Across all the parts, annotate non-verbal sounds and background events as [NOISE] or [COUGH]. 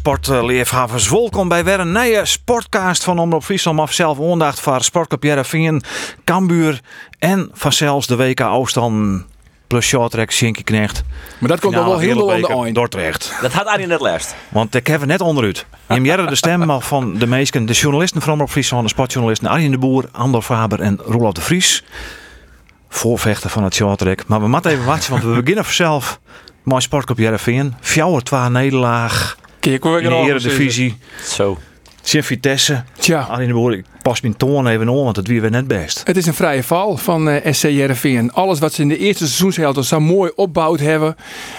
Sportleefhavens, welkom bij weer een nieuwe sportcast van Omroep Friesland. Maar zelf aandacht voor Sportclub Jereveen, Cambuur en vanzelfs de WK Oostan plus shorttrack Shinky Knecht. Maar dat komt nog wel heel veel aan de eind. Dordrecht. Dat had Arjen net last. Want ik heb er net onderuit. Neem jij de stem al [LAUGHS] van de meesten, de journalisten van Omroep Friesland, de sportjournalisten Arjen de Boer, Andor Faber en Roelof de Vries. Voorvechter van het shorttrack. Maar we moeten even wachten, want we [LAUGHS] beginnen vanzelf. Mooi Sportclub Jereveen. Fjouwer 2 nederlaag Kijk, in de al Eredivisie. Zo. Vitesse. Tja, Alleen de boer, ik pas mijn toon even om, want het wie weer net best. het is een vrije val van eh SC Jereveen. Alles wat ze in de eerste seizoenshelft zo mooi opbouwd hebben.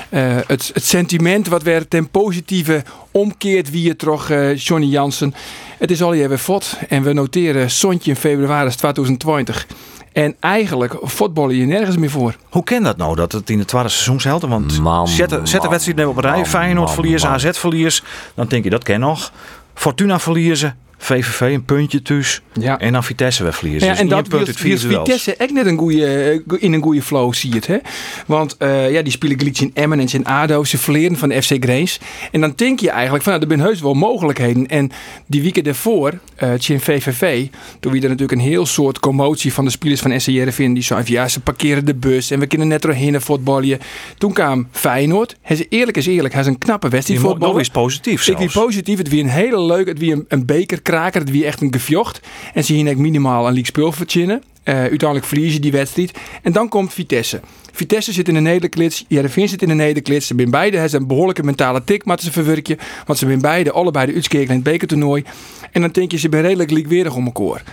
eh, het, het sentiment wat weer ten positieve omkeert wie het toch eh, Johnny Jansen. Het is al weer fot. En we noteren Sontje in februari 2020. En eigenlijk voetballen je nergens meer voor. Hoe ken dat nou, dat het in de tweede seizoenshelft? Want Man, zet, de- zet de wedstrijd even op een rij. man, Feyenoord man, verlies. AZ verlies. Dan denk je, dat ken nog. Fortuna verliezen. VVV een puntje thuis. Ja. En dan Vitesse weer verliezen. Ja, dus en dat punt uit vier was duels. Vitesse echt net een goede, in een goede flow, zie je het. Hè? Want eh, ja, die spelen glitch in Emmen en in ADO. Ze verleren van de FC Grace. En dan denk je eigenlijk van, nou, er zijn heus wel mogelijkheden. En die weken daarvoor, eh in VVV, toen wie er natuurlijk een heel soort commotie van de spelers van SCR vinden. Die zeiden van, ja, ze parkeren de bus en we kunnen net doorheen voetballen. Toen kwam Feyenoord. Hij is eerlijk is eerlijk, hij is een knappe wedstrijd Die nog eens positief Ik wie zelfs. positief. Het wie een hele leuk. Het wie een, een bekerkraker. Het wie echt een gevjocht. En ze hier minimaal een league spul verzinnen. Eh uiteindelijk verliezen die wedstrijd. En dan komt Vitesse. Vitesse zit in een nederklits. Jereveen zit in een nederklits. Ze zijn beide. Hij een behoorlijke mentale tik. Maar ze verwerken. Want ze zijn beide allebei de uitskeken in het bekertoernooi. En dan denk je ze zijn redelijk likwerig om elkaar.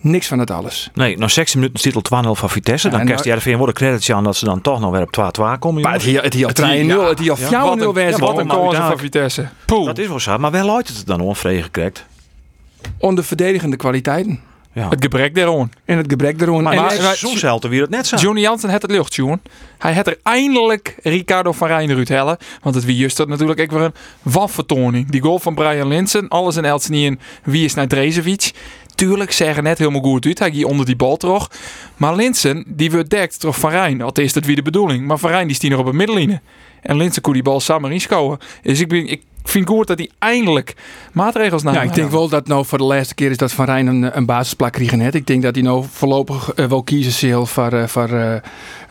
Niks van het alles. Nee, na 16 minuten titel 2-0 van Vitesse. Ja, dan en kerst de RVM credits aan dat ze dan toch nog weer op 2-2 komen. Maar het hier, het hier al 3-0. Het hier al 4-0 wat een- wezen. ja, Wat een een kans kans van Vitesse. Poeh. Dat is wel zo. Maar wel ooit het dan onvrede Onder verdedigende kwaliteiten. Ja. Het gebrek daarom. En het gebrek erom. Maar, En- maar, soms helpt weer het net zo. Johnny Jansen had het lucht, jongen. Hij had er eindelijk Ricardo van Rijn eruit hellen. Want het wie juist dat natuurlijk ook weer een wanvertoning. Die goal van Brian Linsen. Alles in Elsenien. Wie is naar Drezevic? Tuurlijk zeggen net helemaal goed uit. Hij ging onder die bal terug. Maar Linsen, die wordt dekt door Van Rijn. Althans, dat wie de bedoeling. Maar Van Rijn die nog op een middenlijnen. En Linsen kon die bal samen inschouwen. Dus ik, ben, ik vind goed dat hij eindelijk maatregels nam. Ja, ik denk wel dat nou voor de laatste keer is dat Van Rijn een, een basisplak krijgen net. Ik denk dat hij nou voorlopig eh, wel kiezen zal voor, eh, voor eh,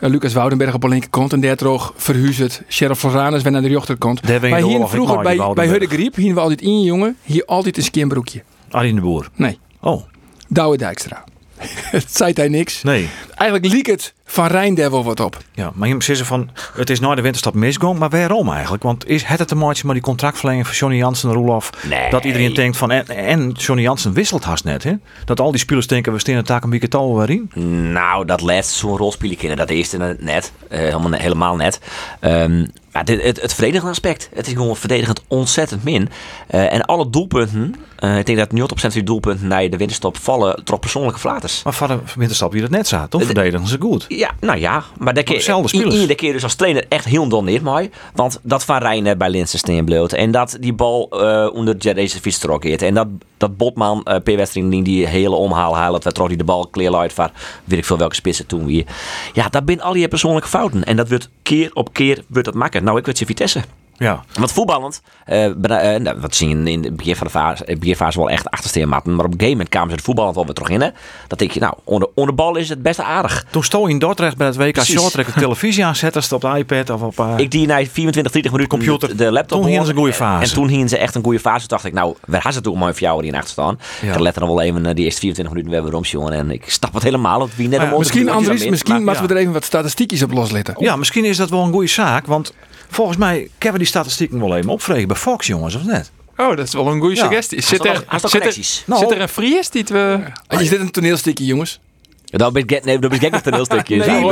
Lucas Woudenberg op de linkerkant. En daar terug verhuizet Sheriff Floranus weer naar de rechterkant. Daar Wij de hier vroeger maar, bij, bij. Hudde Griep, hier we altijd in jongen, hier altijd een skinbroekje. Arjen de Boer. Nee, Oh, Douwe Dijkstra. [LAUGHS] Het zei hij niks. nee. Eigenlijk liek het Van Rijn daar wel wat op. Ja, maar je moet zeggen van, het is nooit de winterstap misgegaan, maar waarom eigenlijk? Want is het het een maatje maar die contractverlenging van Johnny Jansen en Roelof, Nee. dat iedereen denkt van, en, en Johnny Jansen wisselt haast net, hè? Dat al die spelers denken, we staan het taak een beetje touw weer in. Nou, dat laatste zo'n rol spelen kunnen. Dat eerste net. eh, helemaal, helemaal net. Ehm, maar dit, het, het verdedigende aspect. Het is gewoon verdedigend ontzettend min. Eh, en alle doelpunten. Eh, ik denk dat 90% van die doelpunten naar de winterstop vallen. Toch persoonlijke flaters. Maar van de winterstap wie dat net zat, toch verdedigen ze goed. Ja, nou ja, maar daar keer, keer dus als trainer echt heel doneert mooi. Want dat Van Rijn net bij Linsen steen bloot. En dat die bal eh, onder deze fiets trokkeert. En dat, dat Botman eh per wedstrijd die die hele omhaal haalt. Waar trok hij de bal clear uit van weet ik veel welke spitsen toen weer. Ja, dat zijn al je persoonlijke fouten. En dat wordt keer op keer wordt dat makker. Nou, ik weet je Vitesse. Ja, Want voetballend, eh, bena- eh, nou, wat zien in de beginfase van de fase, in de beginfase wel echt achtersteer matten. Maar op een gegeven moment kwamen ze het voetballend wel weer terug in. Hè? Dat denk je, nou, onder, onder bal is het best aardig. toen stond in Dordrecht bij het WK. Shorttrack de televisie aanzetten, op de iPad of op... eh, Ik die na 24, 30 minuten Computer. de, laptop Toen hoorde. ze een goede fase. En toen gingen ze echt een goede fase. Toen dacht ik, nou, waar had ze toen mooi voor jou die in achter staan? Ja. Ik had letterlijk wel even die eerste 24 minuten weer weer jongen. En ik stap het helemaal op wie net een Misschien, Andries, misschien moeten we er even wat statistiekjes op loslitten. Ja, misschien is dat wel een goede zaak, want volgens mij kunnen we die statistieken wel even opvregen bij Fox, jongens, of net? Oh, dat is wel een goede Ja. suggestie. Zit er, zit, er? Nou, zit er een Fries die we... Is dit een toneelstukje, jongens? Dat ben ik nee, dat ben ik een toneelstukje. Nee.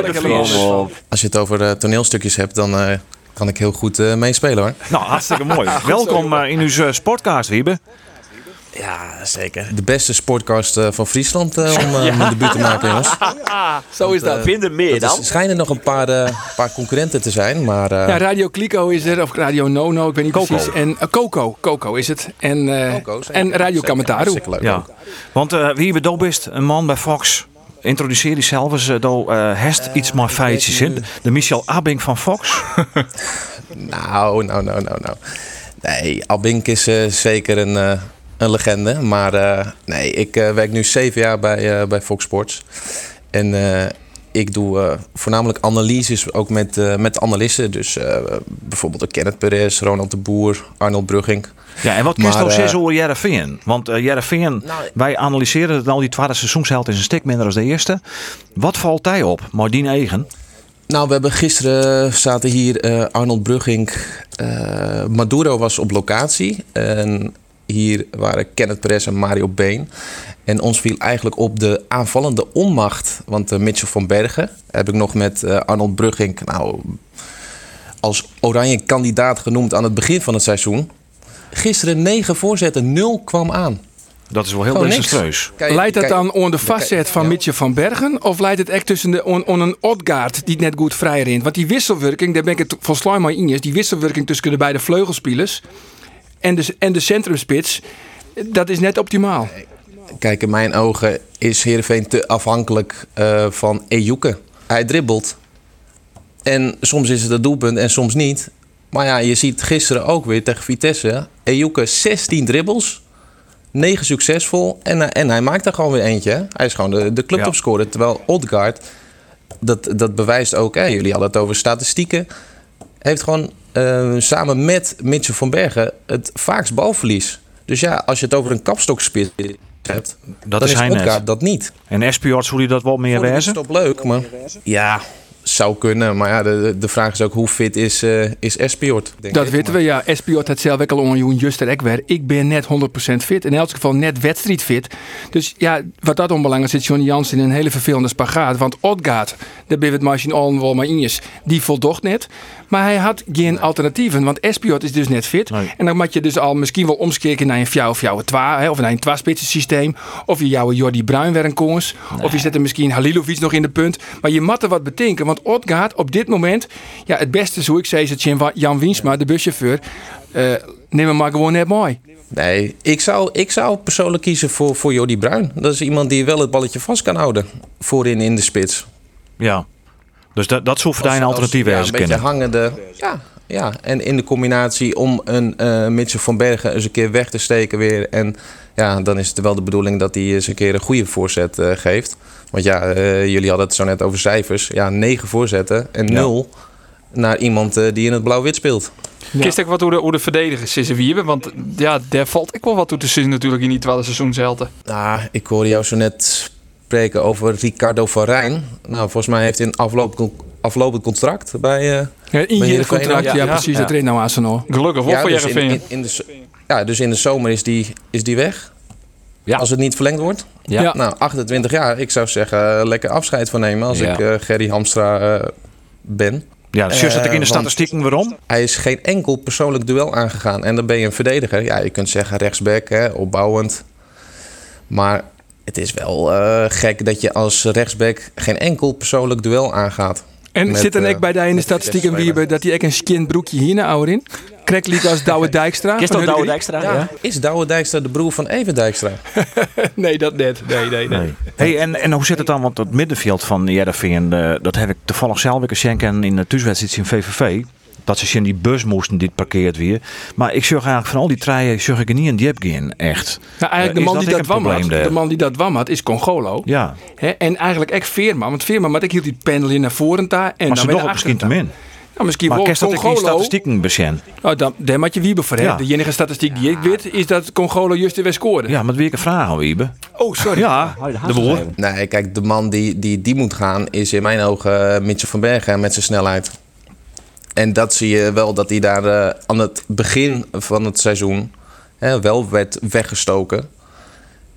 Als je het over eh, toneelstukjes hebt, dan eh, kan ik heel goed eh, meespelen hoor. Nou, hartstikke mooi. [LAUGHS] Welkom in uw sportcast, Wiebe. Ja, zeker. De beste sportcast eh, van Friesland eh, om uh, mijn debuut te maken, jongens. [LAUGHS] Zo is dat. Vind er meer dan? is, schijnen nog een paar, eh, paar concurrenten te zijn, maar... eh, Ja, Radio Clico is er, of Radio Nono, ik weet niet Coco. precies. En eh, Coco, Coco is het. En, eh, Coco, en Radio Zeker, Kamataru. hartstikke leuk Ja, want eh, wie je bedoel bist, een man bij Fox. Introduceer jezelf eens, uh, do, eh, hest iets maar feitjes in. De Michel Abing van Fox. [LAUGHS] Nou, nou, nou, nou, nou. Nee, Albink is eh, zeker een, eh, een legende. Maar eh, nee, ik eh, werk nu zeven jaar bij, eh, bij Fox Sports. En eh, ik doe eh, voornamelijk analyses ook met, eh, met analisten. Dus eh, bijvoorbeeld ook Kenneth Perez, Ronald de Boer, Arnold Brugging. Ja, en wat je nou zeggen over Jereveen? Want uh, Jereveen, Nou, wij analyseren het al die tweede seizoensheld is een stuk minder dan de eerste. Wat valt hij op? Maar die eigen. Nou, we hebben gisteren zaten hier eh, Arnold Brugging. eh, Maduro was op locatie. En hier waren Kenneth Perez en Mario Been. En ons viel eigenlijk op de aanvallende onmacht. Want eh, Mitchell van Bergen heb ik nog met eh, Arnold Brugging... Nou, als oranje kandidaat genoemd aan het begin van het seizoen. Gisteren negen voorzetten, nul kwam aan. Dat is wel heel desastreus. Leidt dat dan onder de vastzet van ja. Mitje van Bergen? Of leidt het echt tussen de on, on een Odgaard die het net goed vrij rint? Want die wisselwerking, daar ben ik het volgens mij in is, die wisselwerking tussen de beide vleugelspelers en de, en de centrumspits, dat is net optimaal. Kijk, in mijn ogen is Heerenveen te afhankelijk eh, van Ejuke. Hij dribbelt. En soms is het het doelpunt en soms niet. Maar ja, je ziet gisteren ook weer tegen Vitesse. Ejuke 16 dribbles. 9 succesvol. En, eh, en hij maakt er gewoon weer eentje. Hij is gewoon de, de clubtopscorer. Terwijl Odgaard, dat, dat bewijst ook. Hè, jullie hadden het over statistieken. Heeft gewoon eh, samen met Mitchell van Bergen het vaakst balverlies. Dus ja, als je het over een kapstokspits hebt, Dat dan is is hij net. dat niet. En Espiots, hoe die dat wel meer de wezen? rust op leuk, maar ja, zou kunnen. Maar ja, de, de vraag is ook hoe fit is, eh is denk Dat ik. weten we, ja. Espiot had zelf ook al onjoen, Juster Ekwer. Ik ben net 100% fit. In elk geval net wedstrijdfit. Dus ja, wat dat onbelangrijk zit Johnny Jansen in een hele vervelende spagaat. Want Odgaard, daar ben het machine al wel maar in is, die voldocht net. Maar hij had geen alternatieven, want Espiot is dus net fit. Nee. En dan moet je dus al misschien wel omskeren naar een fjouw of fjouw twa, hè, of naar een twa-spitsen systeem. Of je jouw Jordi Bruin weer een. Of je zet er misschien Halilovic nog in de punt. Maar je moet er wat bedenken, want Odgaard op dit moment, ja, het beste, zo ik zei, is het Jan- Jan Wiensma, de buschauffeur. Eh neem hem maar gewoon net mooi. Nee, ik zou, ik zou persoonlijk kiezen voor, voor Jordi Bruin. Dat is iemand die wel het balletje vast kan houden. Voorin in de spits. Ja. Dus dat, dat zou voor een alternatief ja, wezen Een beetje kunnen. hangende. Ja, ja, en in de combinatie om een eh Mitchell van Bergen eens een keer weg te steken weer. En ja, dan is het wel de bedoeling dat hij eens een keer een goede voorzet eh, geeft. Want ja, eh, jullie hadden het zo net over cijfers. Ja, negen voorzetten en Ja. nul naar iemand die in het blauw-wit speelt. Kist ik wat hoe de, hoe de verdedigers zitten wieben? Want ja, daar valt ik wel wat toe te zien natuurlijk in die tweede seizoenshelte. Nou, ik hoorde jou zo net spreken over Ricardo van Rijn. Nou, volgens mij heeft hij een aflopend, aflopend contract bij... eh, Ja, in je contract, ja, precies. ja. Dat reed nou Arsenal. Gelukkig wel ja, voor dus in, in, in de, ja, dus in de zomer is die, is die weg. Ja. Als het niet verlengd wordt. Ja. Ja. Nou, 28 jaar. Ik zou zeggen, eh, lekker afscheid van nemen als Ja. ik eh, Gerry Hamstra eh, ben. Ja, dus zit dat ik in de statistieken waarom? Hij is geen enkel persoonlijk duel aangegaan. En dan ben je een verdediger. Ja, je kunt zeggen rechtsback, hè, opbouwend. Maar het is wel eh, gek dat je als rechtsback geen enkel persoonlijk duel aangaat. En Met, zit er eh, ook bij de in de statistieken Vitesse wie dat hij ook een skin broekje hier naar ouder in? Krek liep als Douwe [LAUGHS] Dijkstra. Van ook Douwe? Dijkstra? Ja, Ja. is Douwe Dijkstra de broer van Even Dijkstra? [LAUGHS] Nee, dat net. Nee, nee, nee. Hey, en, en hoe zit het dan? Want het middenveld van Jereveen, eh dat heb ik toevallig zelf een keer schenken in de thuiswedstrijd in VVV. Dat ze in die bus moesten die het parkeert weer. Maar ik zag eigenlijk van al die treien, zag ik er niet een diep in, echt. Nou, eigenlijk Eh, de man dat die dat wam had, de man die dat wam had, is Congolo. Ja, Hè? En eigenlijk echt Veerman. Want Veerman, maar ik hield die pendel in naar voren daar. En maar dan ze weer toch misschien te min. Nou, misschien Maar kerst dat ik in Congolo. statistieken bezien. Oh, dan, daar moet je Wiebe voor, hè? Ja. De enige statistiek die ik weet, is dat Congolo juist weer scoorde. Ja, maar wie ik een vraag aan Wiebe. Oh, sorry. Ja, de boer. Nee, kijk, de man die, die, die moet gaan is in mijn ogen eh, Mitchell van Bergen met zijn snelheid. En dat zie je wel dat hij daar eh, aan het begin van het seizoen hè, wel werd weggestoken.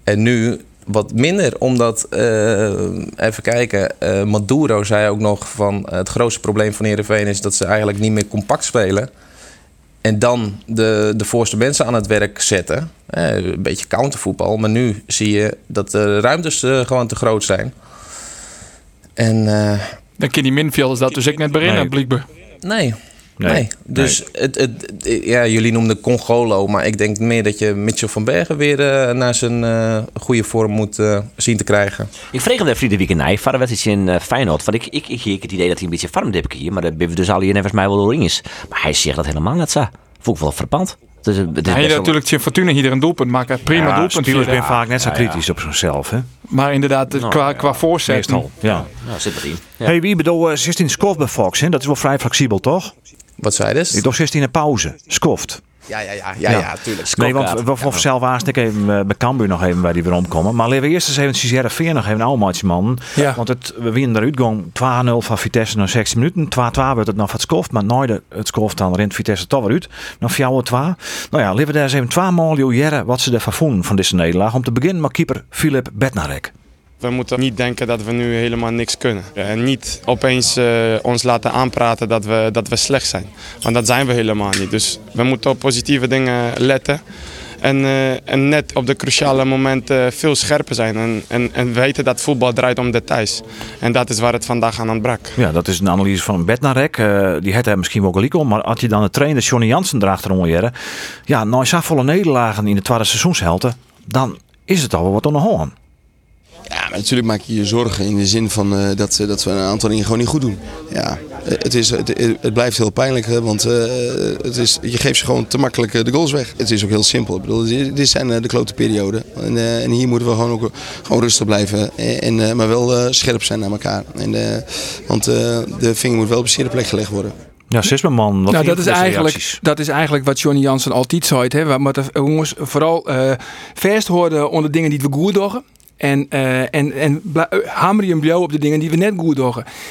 En nu wat minder, omdat, eh, even kijken, eh, Maduro zei ook nog van het grootste probleem van Heerenveen is dat ze eigenlijk niet meer compact spelen. En dan de, de voorste mensen aan het werk zetten. Eh, een beetje countervoetbal. Maar nu zie je dat de ruimtes gewoon te groot zijn. En eh, Dan kan die minfielders dat dus ik net beginnen, Nee. blijkbaar. Nee, nee. Dus Het, het, ja, jullie noemden Congolo. Maar ik denk meer dat je Mitchell van Bergen weer eh, naar zijn eh, goede vorm moet eh, zien te krijgen. Ik vreeg hem de Friede Weekend van de wedstrijd in eh, Feyenoord. Want ik, ik, ik, ik het idee dat hij een beetje farmdip hier. Maar dat ben we dus al hier nevens mij wel doorheen is. Maar hij zegt dat helemaal net zo. Vond ik wel verpand. Het is, het is wel- natuurlijk zijn Fortuna hier een doelpunt maken. Prima Ja, doelpunt. spelers zijn vaak net zo Ja, ja. kritisch op zichzelf, hè? Maar inderdaad, Nou, qua, ja, qua voorzet. Meestal, ja. Nou, zit wat in. Ja. Hey, wie bedoel, uh, 16 skoft bij Fox, hè? Dat is wel vrij flexibel, toch? Wat zei je dus? Ik toch 16 een pauze. Skoft. Ja, ja, ja, ja, Ja. ja, tuurlijk. Nee, want we van zelf ik even eh, bij Cambuur nog even bij die weer omkomen. Maar laten we eerst eens even Cizerre Veer nog even een oude man. Ja. Want het, we winnen eruit gewoon 2-0 van Vitesse na 16 minuten. 2-2 wordt het nog van het skoft. Maar nooit de- het skoft dan rent Vitesse toch weer uit. Nog 4-2. Nou ja, laten we daar eens even twee maal jaren wat ze ervan voelen van deze nederlaag. Om te beginnen met keeper Filip Bednarek. We moeten niet denken dat we nu helemaal niks kunnen. En niet opeens eh, ons laten aanpraten dat we, dat we slecht zijn. Want dat zijn we helemaal niet. Dus we moeten op positieve dingen letten. En, eh, en net op de cruciale momenten veel scherper zijn. En, en, en weten dat voetbal draait om details. En dat is waar het vandaag aan ontbrak. Ja, dat is een analyse van Bednarek. Eh die had hij misschien wel gelijk om. Maar als je dan de trainer Johnny Jansen erachter jaren. Ja, nou is volle nederlagen in de tweede seizoenshelte. Dan is het al wel wat hand. Ja, maar natuurlijk maak je je zorgen in de zin van eh, dat, eh, dat we een aantal dingen gewoon niet goed doen. Ja, eh, het, is, het, het blijft heel pijnlijk, hè, want eh, het is, je geeft ze gewoon te makkelijk de goals weg. Het is ook heel simpel. Ik bedoel, dit zijn de klote perioden. En, eh, en hier moeten we gewoon ook gewoon rustig blijven, en, en, eh, maar wel eh, scherp zijn naar elkaar. En, want eh, de vinger moet wel op de zere plek gelegd worden. Ja, Sisman, wat nou, dat is, eigenlijk, dat is eigenlijk wat Johnny Jansen altijd zei. Hè. We moeten jongens vooral eh vast houden onder dingen die we goed doen. En, eh en, en eh, hameren hem blauw op de dingen die we net goed doen.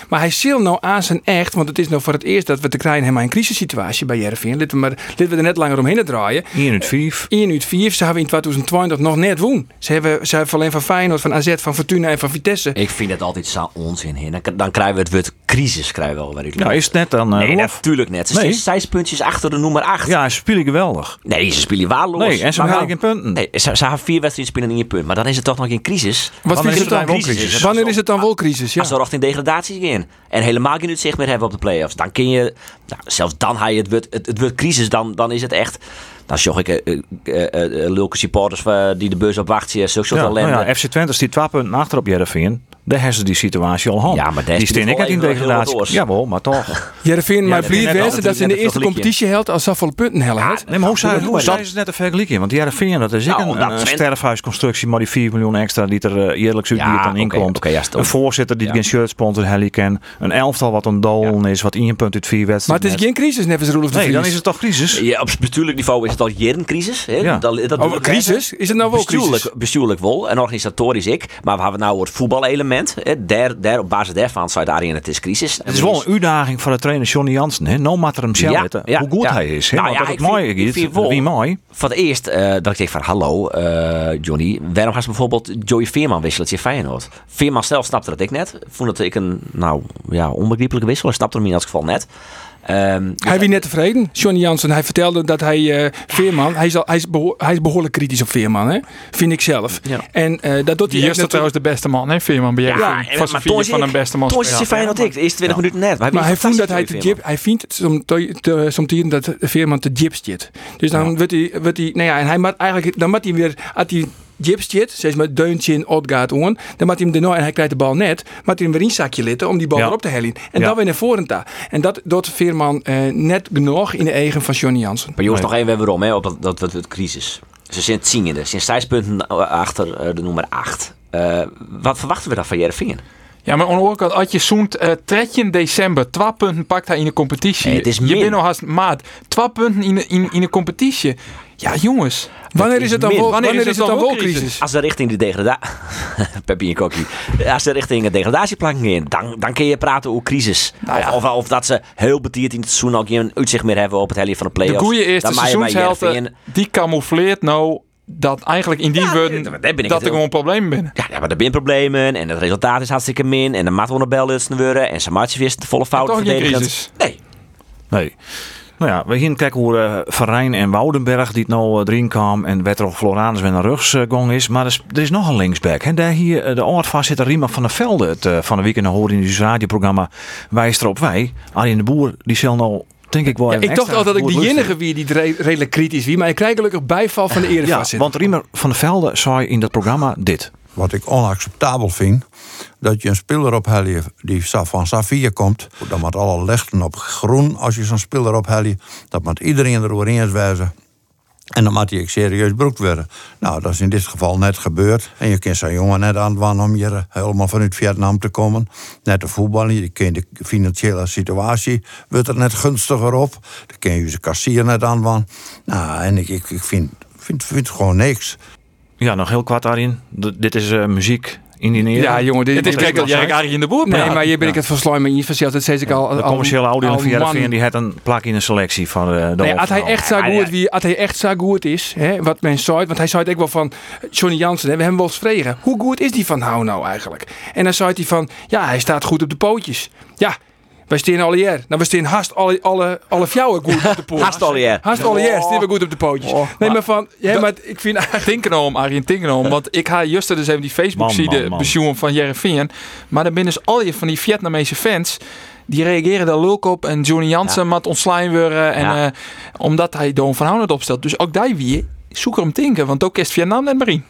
Maar hij zil nou aan zijn echt, want het is nou voor het eerst dat we te krijgen hebben een crisissituatie bij Jereveen. Laten we, maar, laten we er net langer omheen draaien. 1 uit 5. 1 uit 4, ze hebben in 2020 nog net woen. Ze hebben, ze hebben alleen van Feyenoord, van AZ, van Fortuna en van Vitesse. Ik vind het altijd zo onzin. hè. Dan, dan krijgen we het woord crisis. Krijgen we wel weer Nou, is het net dan uh, Nee, natuurlijk net. Ze Nee. staan zes puntjes achter de nummer 8. Ja, ze spelen geweldig. Nee, ze spelen waardeloos. Nee, en ze Maar halen wel- geen punten. Nee, ze, ze hebben vier wedstrijden spelen in je punt. Maar dan is het toch nog geen crisis. Wat Wanneer is het dan? dan wel crisis? Wanneer is het dan wel crisis? Ja. Als richting degradatie gaan en helemaal geen uitzicht meer hebben op de play-offs, dan kun je, nou, zelfs dan haal je het woord, het, het woord crisis, dan, dan is het echt. Dan zag ik eh, lulke supporters die de bus op wachten, zulke soort Ja, ellende. nou ja, FC Twente stiet twee punten achter op Jereveen. Daar hebben ze die situatie al hand. Ja, maar die is die steen ik wel in degradatie. oors. Jawel, maar toch. [LAUGHS] Jereveen, maar is net wezen al- dat ze in de net eerste competitie helpt als zoveel punten hellen. hè? Nee, maar hoe zei ze net een vergelijking? Want Jereveen, dat is ik Nou, een, sterfhuisconstructie, maar die 4 miljoen extra die er uh, eerlijk uit Ja, die dan inkomt. oké, ja, stom. een voorzitter die Ja. geen shirt sponsor Helly ken. Een elftal wat een dolen is, wat één punt uit vier Maar wedstrijden. het is geen crisis, nevens Roelof de Nee, dan is het toch crisis? Ja, op bestuurlijk niveau is het al jaren een crisis. Hè? Ja. Dat, dat Oh, wil ik crisis? Is het nou wel bestuurlijk, crisis? bestuurlijk wel en organisatorisch ik. Maar we hebben nou het voetbalelement. Hè? Daar, daar, op basis daarvan zei Arjen het is crisis. Het is wel een uitdaging voor de trainer Johnny Jansen. Hè? No matter hem zelf Ja, weten ja, hoe goed hij is. Hè? Nou Want dat ik het mooi vind- ik is. vind wel- Wie mooi. Voor het eerst eh, dat ik denk van hallo eh, Johnny, waarom gaan ze bijvoorbeeld Joey Veerman wisselen tegen Feyenoord? Veerman zelf snapte dat ik net. Vond dat ik een nou ja onbegrijpelijke wissel. Hij snapte hem in elk geval net. Ehm, dus Hij was net tevreden, Johnny Jansen. Hij vertelde dat hij eh, Veerman, hij is, al, hij, is beho- hij is behoorlijk kritisch op Veerman, hè? vind ik zelf. Ja. En eh, dat doet Die hij is dat trouwens de beste man, hè? Veerman bij jou. Ja, van zijn vier van een beste man. Toen is hij Feyenoord ik. De eerste 20 minuten net. Maar hij vond dat hij te jip, hij vindt het som- te- te- soms dat Veerman te gyps zit. Dus dan wordt hij, wordt hij, nou ja, en hij maakt eigenlijk, dan moet hij weer, als hij gyps zit, zeg maar deuntje in Odgaard on, dan moet hij hem erna en hij krijgt de bal net, moet hij hem weer in een zakje litten om die bal Ja. erop te hellen. En Ja. dan weer naar voren ta. En dat doet Veerman eh, net genoeg in de eigen van Johnny Jansen. Maar jongens, nog even waarom, hè, op dat, dat, dat, dat crisis. Ze zijn het zingende. Ze zijn zes punten achter eh, de nummer 8. wat verwachten we dan van Jereveen? Ja, maar aan de andere kant, als je zoent uh, 13 december, 2 punten pakt hij in de competitie. Nee, het is je bent nog als maat. 2 punten in de, in, in de competitie. Ja, jongens. Wanneer is is het dan wel, Wanneer wanneer is is het dan wel crisis? Als ze richting de degradatie... [LAUGHS] Peppy en Kokkie. Als ze richting de degradatieplank gaan, dan, dan kun je praten over crisis. Nou ja. of, of, of dat ze heel betiert in het seizoen al geen uitzicht meer hebben op het helft van de De play-offs. goede eerste seizoenshelte, Heerenveen- die camoufleert nou dat eigenlijk in die Ja, woorden daar ben ik dat er gewoon problemen binnen. Ja, ja, maar er zijn problemen en het resultaat is hartstikke min. En de mat onder bel is worden. En zijn matje is de volle fout toch geen verdedigend. crisis. Nee. Nee. Nou ja, we gaan kijken hoe uh, Van Rijn en Woudenberg, die het nou uh, erin kwam en Wetterog Floranus weer naar rugsgong is. Maar er is, er is nog een linksback. Hè? Daar hier, de oortvoorzitter Riemer van der Velde, het uh, van de weekend hoorde in het radioprogramma Wijst erop wij. Arjen de Boer, die zal nou denk ik wel ja, ik dacht altijd dat ik de enige wie die re redelijk kritisch wie, maar ik krijg gelukkig bijval van de. Ja, want Riemer van der Velde zei in dat programma dit. Wat ik onacceptabel vind, dat je een speler ophelje die van Safia komt, dan moet alle lichten op groen als je zo'n speler ophelje. Dat moet iedereen erover eens wijzen. En dan moet ook serieus broekt worden. Nou, dat is in dit geval net gebeurd. En je kunt zo'n jongen net aan om hier helemaal vanuit Vietnam te komen. Net de voetballen, je kent de financiële situatie, wordt er net gunstiger op. Dan kun je zijn kassier net aan Nou, en ik, ik, ik vind, vind, vind gewoon niks. Ja, nog heel kwart daarin. dit is uh, muziek in die neer. Ja, jongen, dit het is kijk dat jij eigenlijk in de boer Nee, maar hier ben ik het verslaan met je Dat zei ik al. De commerciële audio van Jereveen die had een plak in een selectie van de. Nee, als hij echt zo goed, wie, als hij echt zo goed is, hè, wat men zei, want hij zei ook wel van Johnny Jansen, hè, we hebben wel eens vregen. Hoe goed is die van Hou nou eigenlijk? En dan zei hij van, ja, hij staat goed op de pootjes. Ja, wij staan al hier. Nou, we staan haast alle, alle, alle fjouwen goed op de pootjes. haast al hier. Haast al hier. Staan we goed op de pootjes. Oh, nee, maar van... Ja, maar ik vind [LAUGHS] eigenlijk... Tinken om, Arjen, tinken om. Want ik ga juist dus even die Facebook-side bezoeken van Jereveen. Maar dan binnen al je van die Vietnamese fans die reageren daar leuk op. En Johnny Jansen ja. met ontslaan worden. En, ja. uh, omdat hij Don van Houden opstelt. Dus ook daar weer zoek er hem tinken. Want ook is Vietnam en Marine.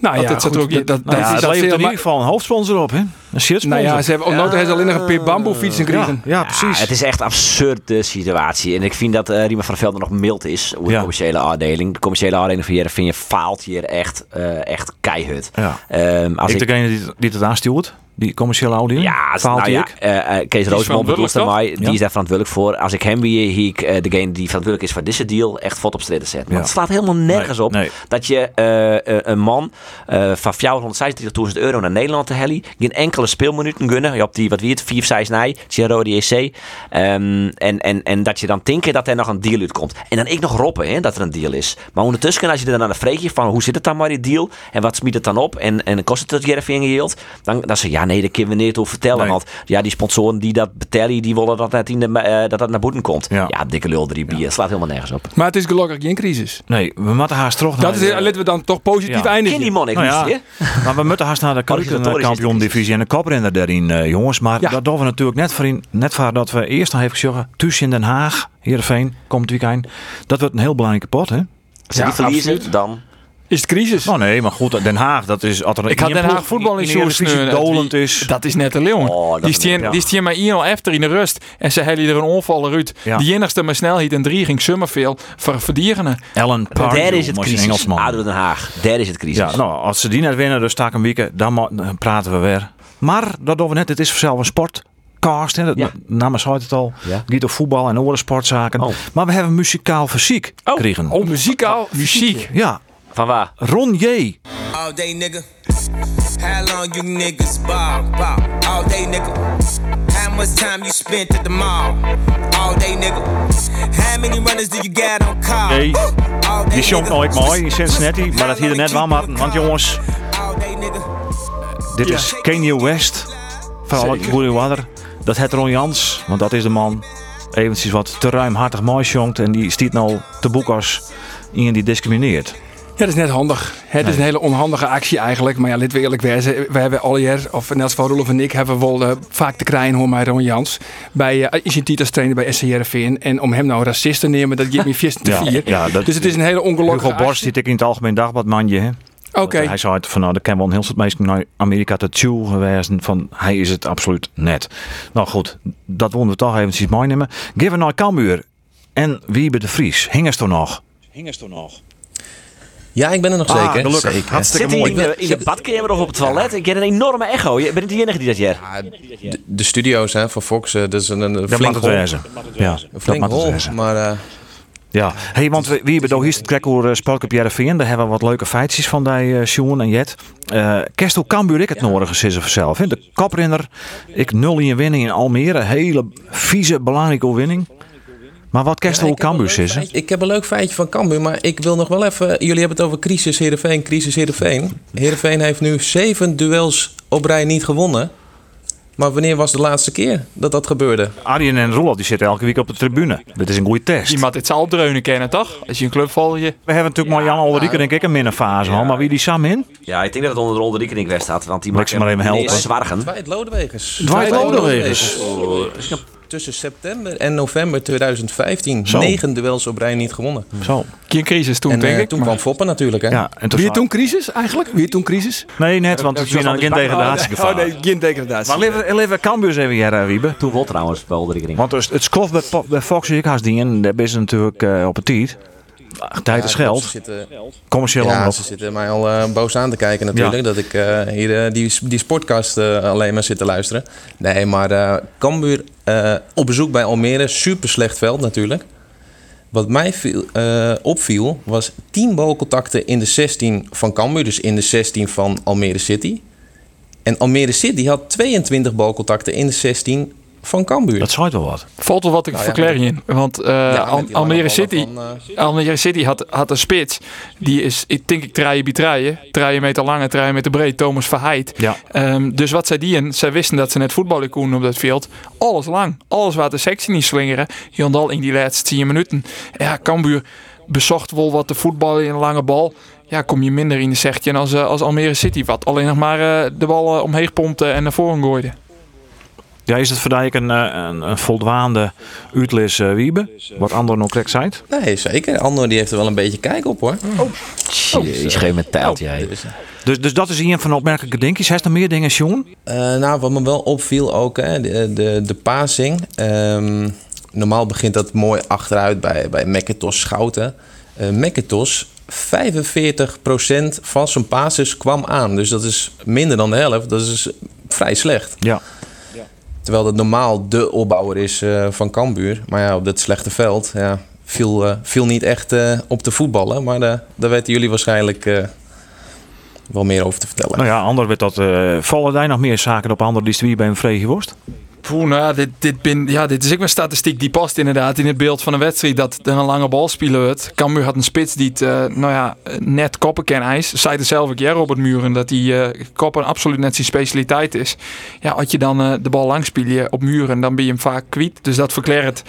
Nou ja, dat, goed, ook, dat, dat, nou ja, dat levert in ieder geval een hoofdsponsor op, hè? Een shirtsponsor. Nou ja, ze hebben ook ja, alleen nog een paar bamboefietsen gekregen. Ja, ja, precies. het is echt een absurde situatie. En ik vind dat uh, Riemer van Velden nog mild is over de commerciële afdeling. De commerciële afdeling van vind je faalt hier echt, uh, echt keihard. Ja. Um, als ik, ik degene die, die het aanstuurt? Die commerciële audio? Ja, nou ja uh, Kees Roosman bedoelt mij. Die is daar verantwoordelijk voor. Als ik hem weer hier, ik uh, degene die verantwoordelijk is voor deze deal, echt vod op streden zet. Maar het slaat helemaal nergens op dat je uh, een man van 460.000 euro naar Nederland te hellen, geen enkele speelminuten gunnen. Op die, wat wie het, 4, 6, nee, Sierra die EC. Um, en, en, en dat je dan denkt dat er nog een deal uitkomt. En dan ik nog roppen hè, dat er een deal is. Maar ondertussen, als je er dan een vreeg van hoe zit het dan maar die deal en wat smiet het dan op en, en kost het het Jereveen geheeld, dan, dan zeg je ja, nee, dat kunnen we niet over vertellen. Want ja, die sponsoren die dat betellen, die willen dat het in de, uh, dat dat naar boeten komt. Ja, ja dikke lul, drie bier. Slaat helemaal nergens op. Maar het is gelukkig geen crisis. Nee, we moeten haast terug Dat is, laten we dan toch positief ja. eindigen. die man, ik nou ja. Maar we moeten haast naar de [LAUGHS] kampioen divisie en de koprenner daarin, uh, jongens. Maar ja. dat doen we natuurlijk net voor, in, net voor dat we eerst nog even zeggen, thuis in Den Haag, Heerenveen, komt weekend. Dat wordt een heel belangrijke pot, hè? Als die verliezen, dan is het crisis. Oh nee, maar goed, Den Haag, dat is altijd Ik had Den Haag voetbal in zo'n dolend is. Dat is net de leeuw. Oh, die is hier maar 1 efter in de rust. En ze hebben er een onval uit. Ja. Die enigste met snelheid en drie ging veel voor verdieren. Ellen Pardew, Daar is het crisis. Engelsman. ADO Den Haag, daar is het crisis. Ja, nou, als ze die net winnen, dus sta ik een week, dan praten we weer. Maar, dat doen we net, het is vanzelf een sport cast. Hè, dat ja. namens het al. Ja. Niet op voetbal en andere sportzaken. Oh. Maar we hebben muzikaal fysiek oh. kregen. Oh, muzikaal fysiek. Ja. Van waar? Ron J. All day nigga. How long you niggas ball, ball. All day nigga. How much time you spent at the mall? All day nigga. How many runners do you got on call? Nee, die zonk nooit mooi in Cincinnati, maar dat hier er net wel maar. Want jongens, dit is Kanye West. Van het Goede Water. Dat het Ron Jans, want dat is de man. Eventjes wat te ruimhartig mooi jongt en die stiet nou te boek als iemand die discrimineert. Ja, dat is net handig. Het is een hele onhandige actie eigenlijk. Maar ja, laten we eerlijk wezen. We hebben al jaar, of net van Rolf en ik, hebben wel uh, vaak te krijgen hoor mij Ron Jans. Bij uh, is als trainer bij SCRV. En om hem nou racist te nemen, dat geeft me [LAUGHS] 4 te 4. Ja, dat, dus het is een hele ongelukkige Hugo Borst zit ik in het Algemeen Dagblad mandje. Hè? Oké. Hij zei het van nou, de ken wel heel veel mensen naar Amerika te chew geweest. Van hij is het absoluut net. Nou goed, dat wilden we toch eventjes mooi nemen. Geven naar Cambuur en Wiebe de Vries. Hingen er nog? Hingen er nog? Ja, ik ben er nog ah, zeker. Gelukkig. Zeker. Hartstikke mooi. In de, in de badkamer of op het toilet. Ik heb een enorme echo. Je bent de enige die dat jij. de, de, studio's hè, van Fox, uh, dat is een, een dat flink hol. Ja, een flink hol, maar... Uh, ja, hey, want we, wie hebben hier het uh, spelk op JRVN. Daar hebben we wat leuke feitjes van die uh, Sjoen en Jet. Uh, Kerstel Cambuur ik het ja. nodige is vanzelf. De koprenner, ik nul in winning in Almere. Hele vieze, belangrijke overwinning. Maar wat kerst hoe Cambuur is? Ik heb een leuk feitje van Cambuur, maar ik wil nog wel even... Jullie hebben het over crisis Heerenveen, crisis Heerenveen. Heerenveen heeft nu zeven duels op rij niet gewonnen. Maar wanneer was de laatste keer dat dat gebeurde? Arjen en Roelof die zitten elke week op de tribune. Dit is een goede test. Moet het zal dreunen kennen, toch? Als je een club volgt, je... We hebben natuurlijk maar Jan Olderike denk ik een minnenfase. hoor. Maar wie die Sam in? Ja, ik denk dat het onder de ronde rekening weg staat. Want die ze maar even helpen? Zwargen. Dwight Lodewegers. Dwight Lodewegers. Tussen september en november 2015. Zo. Negen duels op rij niet gewonnen. Zo. Geen crisis toen, En denk eh, ik. toen maar- kwam Foppen natuurlijk. Hè? Ja, en toen Wie toen crisis eigenlijk? Wie toen crisis? Nee, net, want het is weer een geen degradatiegevaar. Oh nee, geen degradatie. Maar leven, leven Cambuur even hier, Wiebe. Toen wel trouwens wel de rekening. Want het, het skof bij, Fox ik haast die en daar is het natuurlijk eh, op het tijd. Tijd is geld. Zitten, Commercieel ja, ze zitten mij al eh, boos aan te kijken natuurlijk. Dat ik eh, hier eh, die, die sportcast alleen maar zit te luisteren. Nee, maar Cambuur op bezoek bij Almere. Super slecht veld natuurlijk. Wat mij viel, opviel was 10 balcontacten in de 16 van Cambuur. Dus in de 16 van Almere City. En Almere City had 22 balcontacten in de 16 van Cambuur. Dat zou wel wat. Valt wel wat ik Nou ja, verklaring in. Want eh, Ja, Al- lange Almere ballen City, van, eh, Almere City had, had een spits. Die is, ik denk ik, draaien bij draaien. Draaien meter lang en draaien meter breed. Thomas Verheid. Ja. Ehm, dus wat zij die en zij wisten dat ze net voetballen konden op dat veld. Alles lang. Alles wat de sectie niet slingeren. Jondal in die laatste 10 minuten. Ja, Cambuur bezocht wel wat de voetbal in een lange bal. Ja, kom je minder in de sechtje als, eh, als Almere City. Wat alleen nog maar eh, de bal eh, omheen pompte en naar voren gooide. Ja, is het voor Dijk een, eh, een, een voldwaande uitlis eh, Wiebe? Wat Andor nog correct zei? Nee, zeker. Andor die heeft er wel een beetje kijk op hoor. Je schreef met tijlt jij. Dus, dus dat is een van de opmerkelijke dingetjes. Hij is er meer dingen, Sjoen? Eh, nou, wat me wel opviel ook, hè, de, de, de passing. Ehm, normaal begint dat mooi achteruit bij, bij McIntosh Schouten. Eh McIntosh, 45% van zijn passes kwam aan. Dus dat is minder dan de helft. Dat is vrij slecht. Ja. Terwijl dat normaal de opbouwer is eh, van Cambuur. Maar ja, op dat slechte veld ja, viel, eh, viel niet echt eh, op te voetballen. Maar daar weten jullie waarschijnlijk wel meer over te vertellen. Nou ja, Andor weet dat. vallen daar nog meer zaken op die wie bij een vrege worst? Poeh, nou dit, dit, ben, ja, dit is ook een statistiek die past inderdaad in het beeld van een wedstrijd dat er een lange bal spelen wordt. Cambuur had een spits die het, eh, nou ja, net koppen kan ijs. Zei er zelf ook ja, Robert Muren, dat die eh, koppen absoluut net zijn specialiteit is. Ja, als je dan eh, de bal lang speel je op Muren, dan ben je hem vaak kwijt. Dus dat verklaart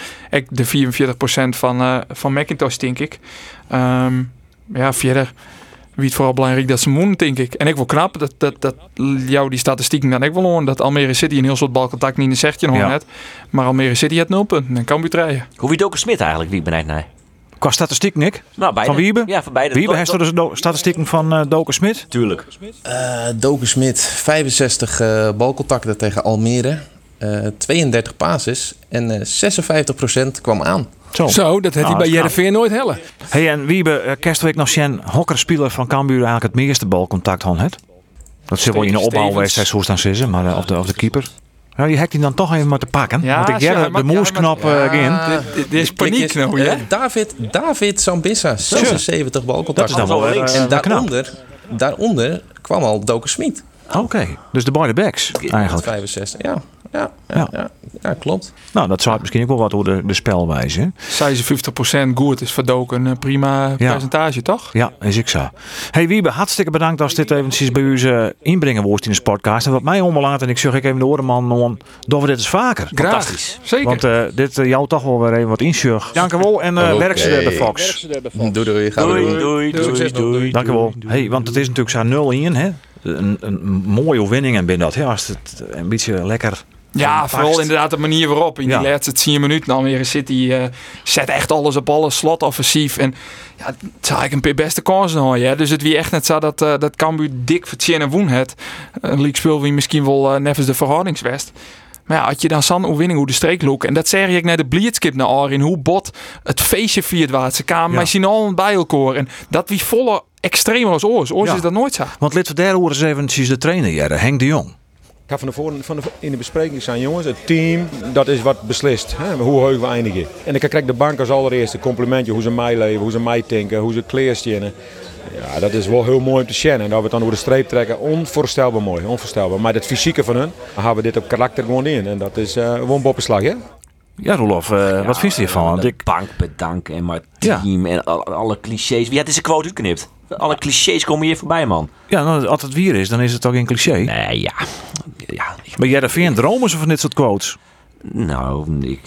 de 44% van, van McIntosh, denk ik. Ehm, ja, verder wie het vooral belangrijk dat ze moeten, denk ik. En ik wil knap dat, dat, dat jou die statistieken dan ik wel horen. Dat Almere City een heel soort balcontact niet in zegt je nog Ja. net. Maar Almere City heeft nul punten en kan rijden. Hoe wie Doken Smit eigenlijk, wie benijd naar? Qua statistiek, Nick? Nou, beide. Van Wiebe? Ja, van beide. Wiebe, heeft er dus de statistieken van eh Doken Smit? Tuurlijk. Eh Doken Smit, 65 eh, balcontacten tegen Almere. eh 32 passes en eh 56% kwam aan. Zo. Zo, dat had Nou, hij bij dat is knap. Jereveen nooit hellen. Hey, en Wiebe, uh, kerstweek nog Sjen hokkerspeler van Cambuur eigenlijk het meeste balcontact had het? Dat zit wel in de opbouwwedstrijd zoals dan zitten, maar eh, of, de, of de keeper. Ja, die hekt hij dan toch even maar te pakken. Ja, Want ik ja, jij de ja, moesknop mag- eh, in. Dit- is paniek nou, hè? Eh, David, David Sambissa, 76 Dat balcontacten. is dan wel links. eh, en daaronder, daaronder kwam al Doken Smit. Oké, dus de beide backs eigenlijk. 65, ja. Ja, ja, Ja. klopt. Nou, dat zou misschien ook wel wat door de, de spelwijze. hè? Zij ze 50% goed is verdoken. Een prima Ja. percentage, toch? Ja, is ik zo. Hey Wiebe, hartstikke bedankt als dit eventjes bij u eh, inbrengen wordt in de podcast. En wat mij onbelaat, en ik zeg ik even de orenman, om, doen we dit eens vaker. Graag. Fantastisch. Zeker. Want eh, dit eh, jou toch wel weer even wat insjug. Dank u wel en eh Oké. werk ze de Fox. Doei, doei. Doei, doen. doei, doei, doei. Dank u wel. Hey, want het is natuurlijk zo'n 0 in, hè? Een, een mooie overwinning en binnen dat. Hè? Als het een beetje lekker. Ja, vooral inderdaad de manier waarop. In Ja. die laatste 10 minuten Almere City eh, zet echt alles op alles. Slot offensief. En ja, het is eigenlijk een beste kans nog. Ja. Dus het wie echt net zo dat, eh dat Cambuur dik voor Tjen en Woen het. Een league speel wie misschien wel eh nevens de verhoudingswest. Maar ja, had je dan zo'n overwinning hoe de streek look. En dat zeg ik naar de Blitzkip naar Arin. Hoe bot het feestje viert waard. Ze kwamen Ja. met z'n allen bij elkaar. En dat wie volle extreem als oors. Oors Ja. is dat nooit zo. Want lid van derde horen eens eventjes de trainer, Henk de Jong. Ik ga van de voren, van de, in de bespreking zijn jongens, het team, dat is wat beslist. Hè, hoe hoog we eindigen. En dan krijg de bank als allereerste complimentje hoe ze mij leven, hoe ze mij denken, hoe ze kleerstjenen. Ja, dat is wel heel mooi om te zien. En dat we het dan over de streep trekken, onvoorstelbaar mooi, onvoorstelbaar. Maar het fysieke van hun, dan hebben we dit op karakter gewoon in. En dat is eh gewoon boppenslag, hè? Ja, Roelof, eh, wat vind je hiervan? Want De ik, bank bedanken en maar Ja. team en al- alle clichés. Wie had deze quote uitknipt? Alle clichés komen hier voorbij, man. ja, nou, als het weer is, dan is het toch geen cliché. Nee, ja. ja ik- Maar jij daar geen dromen van dit soort quotes? nou, ik,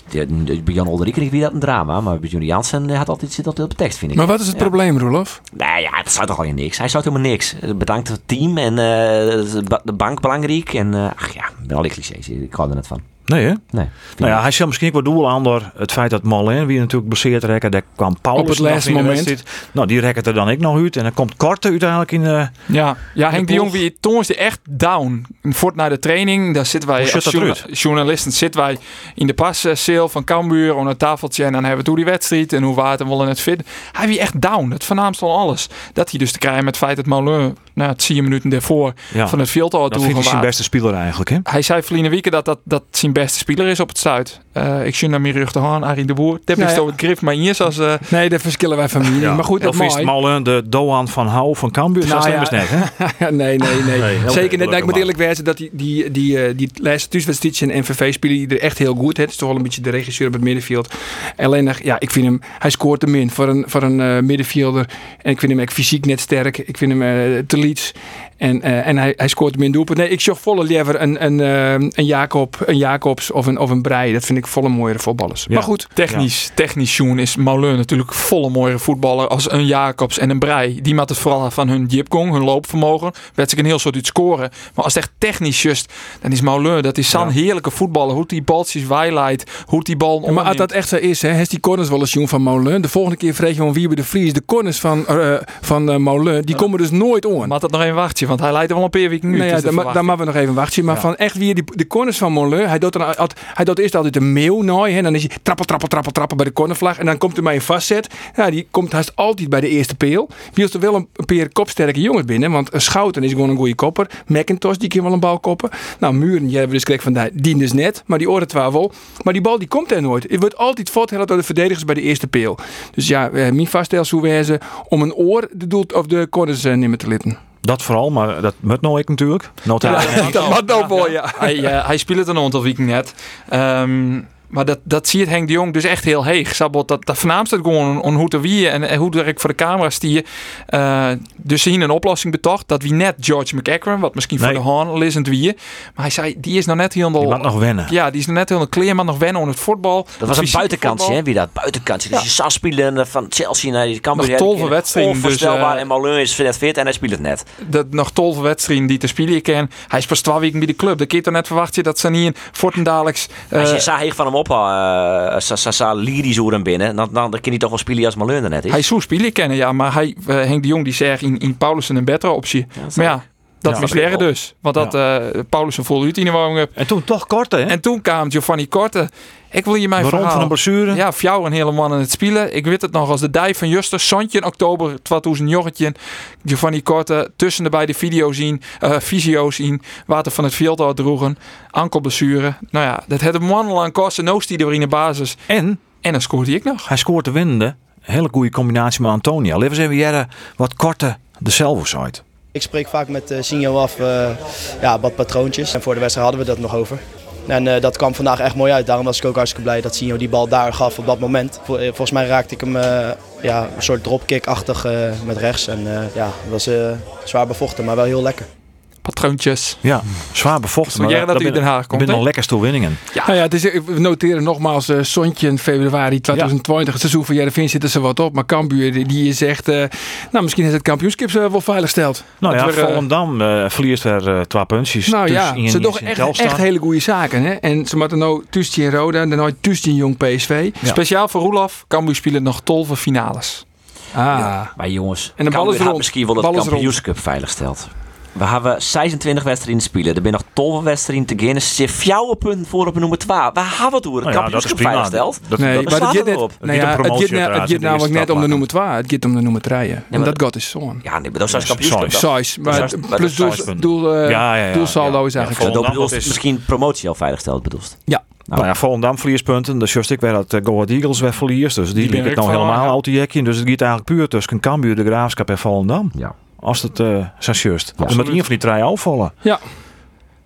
bij Jan Olderike ik wie dat een drama, maar bij Juni Jansen had altijd, zit altijd op de tekst, vind ik. Maar wat is het Ja. probleem, Roelof? Nee, ja, dat zou toch al je niks. Hij zou helemaal niks. Bedankt het team en eh, de ba- de bank belangrijk. En eh, ach ja, al die clichés. Ik hou er net van. Nee, hè? Nee. Nou ja, hij zal misschien ook wel doel aan door het feit dat Marlin, wie natuurlijk blesseerd rekken, daar kwam Paulus Op het laatste moment. Nou, die rekken er dan ik nog uit. En dan komt Korte uiteindelijk in de... Ja, ja Henk de. Jong, wie toen is die echt down. Voort naar de training, daar zitten wij Hoe als dat journa- journalisten zitten wij in de pasceel van Cambuur aan het tafeltje en dan hebben we toen die wedstrijd en hoe waard en willen het fit. Hij wie echt down, het voornaamste van alles. Dat hij dus te krijgen met het feit dat Moulin, nou, het zie je minuten daarvoor Ja, van het veld al dat toe vindt hij zijn beste speler eigenlijk, hè? Hij zei verleden week dat, dat dat zijn beste speler is op het Zuid. Eh, ik zie naar mijn rug te gaan, Arie de Boer. Dat Nou is ja. toch het grif, maar hier als eh, Nee, daar verschillen wij van mening. Maar goed, dat of is het mooi. Marlin de Doan van Hou van Cambuur? Nou ja. is net, hè? nee, nee, nee. Zeker net. gelukkig Ik moet eerlijk wezen dat die, die, die, eh, die laatste thuiswedstrijd in NVV spelen die er echt heel goed. hè. Het is toch wel een beetje de regisseur op het middenveld. Alleen, ja, ik vind hem, hij scoort te min voor een, voor een eh, middenvelder. En ik vind hem echt fysiek net sterk. Ik vind hem eh, te lieds. En, eh, en hij, hij scoort min doelpunt. Nee, ik zocht volle liever een, een, eh, een, Jacob, een Jacobs of een, of een Brei. Dat vind ik volle mooiere voetballers. Ja. Maar goed, Technisch, technisch Sjoen is Moulin natuurlijk volle mooie voetballer als een Jacobs en een Brei. Die maakt het vooral van hun jipkong, hun loopvermogen. Werd zich een heel soort uit scoren. Maar als het echt technisch just, dan is Moulin, dat is zo'n heerlijke voetballer. Hoe die baltjes weileidt, hoe die bal Ja, maar als dat echt zo is, hè, heeft die corners wel eens Joen van Molen. De volgende keer vrees je van Wiebe de Vries. De corners van, eh van eh, Molen, die komen dus nooit on. Maar dat nog even wachtje, want hij leidt er wel een paar weken nu. Nou ja, Het is de dan, dan we nog even wachten. Maar Ja. van echt weer die, de corners van Molen. Hij doet, dan, hij doet eerst altijd een meeuw nooit. En dan is hij trappel, trappel, trappel, trappel bij de cornervlag. En dan komt er maar een vastzet. Ja, die komt haast altijd bij de eerste peel. Wie is er wel een, een paar kopsterke jongens binnen. Want Schouten is gewoon een goede kopper. McIntosh, die kan wel een bal koppen. Nou, Muren, hebben we dus gekregen van die dus net. Maar die oren wel. Maar die bal die komt er nooit. Het wordt altijd voortgeheld door de verdedigers bij de eerste peel. Dus ja, eh, mijn vaststel wezen om een oor de, doel, of de corners eh, niet meer te litten. Dat vooral, maar dat moet nou ik natuurlijk. Nota [LAUGHS] dat mag nou wel, ja. Hij, eh, hij speelt het een aantal weken net. Ehm, maar dat, dat zie je Henk de Jong dus echt heel heeg. Sabot, dat, dat voornaamste gewoon on hoe te wie en, en hoe er ik voor de camera stier. Eh, dus zien een oplossing betocht. Dat wie net George McEachran, wat misschien Nee. voor de hand lezend wie. Maar hij zei, die is nou net helemaal... Die mag nog wennen. Ja, die is nog net helemaal kleer, maar nog wennen aan het voetbal. Dat was een buitenkantje, hè? Wie dat? Buitenkantje. Dus je zag spelen van Chelsea naar die Cambuur. Nog tolve wedstrijden, dus, Onvoorstelbaar. eh, en Moulin is net fit en hij speelt het net. dat nog tolve wedstrijden die te spelen ken. Hij is pas twee weken bij de club. Dan kun je toch net verwachten dat ze niet in Fortendaleks... eh, Als je zag heeg van hem op, uh, sa, lyrisch hem binnen, dan, dan, dan kan hij toch wel spelen als er net is. Hij zou spelen kennen, ja. Maar hij, eh, Henk de Jong die zegt in, in Paulussen een betere optie. maar ja, dat Ja, ik dus. Want dat eh Paulussen vol uit in de warming-up. En toen toch Korte, hè? En toen kwam Giovanni Korte. Ik wil je mijn Waarom verhaal... van een blessure? Ja, fjouwer een hele man in het spelen. Ik weet het nog als de dij van Juster. Sontje in oktober 2019. Giovanni Korte tussen de beide video's zien. eh video's zien. Water van het veld uit droegen. Ankelblessure. Nou ja, dat had een man lang kosten. No die er in de basis. En En dan scoorde ik nog. hij scoort de winnende. Hele goede combinatie met Antonia. Laten we eens even jaren wat Korte de zelf site. Ik spreek vaak met uh, Sinjo af eh, ja, wat patroontjes. En voor de wedstrijd hadden we dat nog over. En uh, dat kwam vandaag echt mooi uit. Daarom was ik ook hartstikke blij dat Sinjo die bal daar gaf op dat moment. Vol, volgens mij raakte ik hem ja, een soort dropkick-achtig met rechts. En ja, dat was zwaar bevochten, maar wel heel lekker. Patroontjes. Ja, zwaar bevochten. Maar dat u in Den Haag komt. Ik ben nog lekkerste winningen. Ja. Nou ja, het is, we noteren nogmaals uh, Sontje in februari 2020. Ja. Het seizoen van Jereveen zitten ze wat op. Maar Cambuur die, die is echt... Uh, nou, misschien is het kampioenschap uh, wel veilig stelt. Nou ja, Volendam uh, verliest er twee puntjes. Nou ja, in, ze doen echt, echt hele goede zaken. Hè? En ze moeten nou Tustje in Roda en dan nooit Tustje in Jong PSV. Ja. Speciaal voor Roelof, Cambuur spelen nog tolve finales. Ah. Ja, maar jongens, en de bal is rond. misschien wel het kampioenschap veilig stelt. We hebben 26 wedstrijden spelen. Er zijn nog 12 wedstrijden te gaan. Ze fjouwe punten voor op nummer 2. Waar hebben we het over? Het nou ja, kampioenschap veilig stelt. Dat, nee, dat, maar het gaat net, op. nou ja, het gaat, gaat namelijk net om de nummer 2. Het gaat om de nummer 3. Ja, en dat gaat is zo'n. Ja, nee, maar dat is kampioenschap. Size. Maar plus doel, doel, ja, ja, ja, doelsaldo is eigenlijk zo. Misschien promotie al veilig stelt bedoelst. Ja. Nou, nou ja, Volendam verliespunten. Dus just ik weet dat uh, Go Ahead Eagles weer verliest. Dus die, die liep het nou helemaal ja. uit die jekje. Dus het gaat eigenlijk puur tussen Cambuur, de Graafschap en Volendam. Ja. Als het uh, just. Ja, een van die drie afvallen. Ja.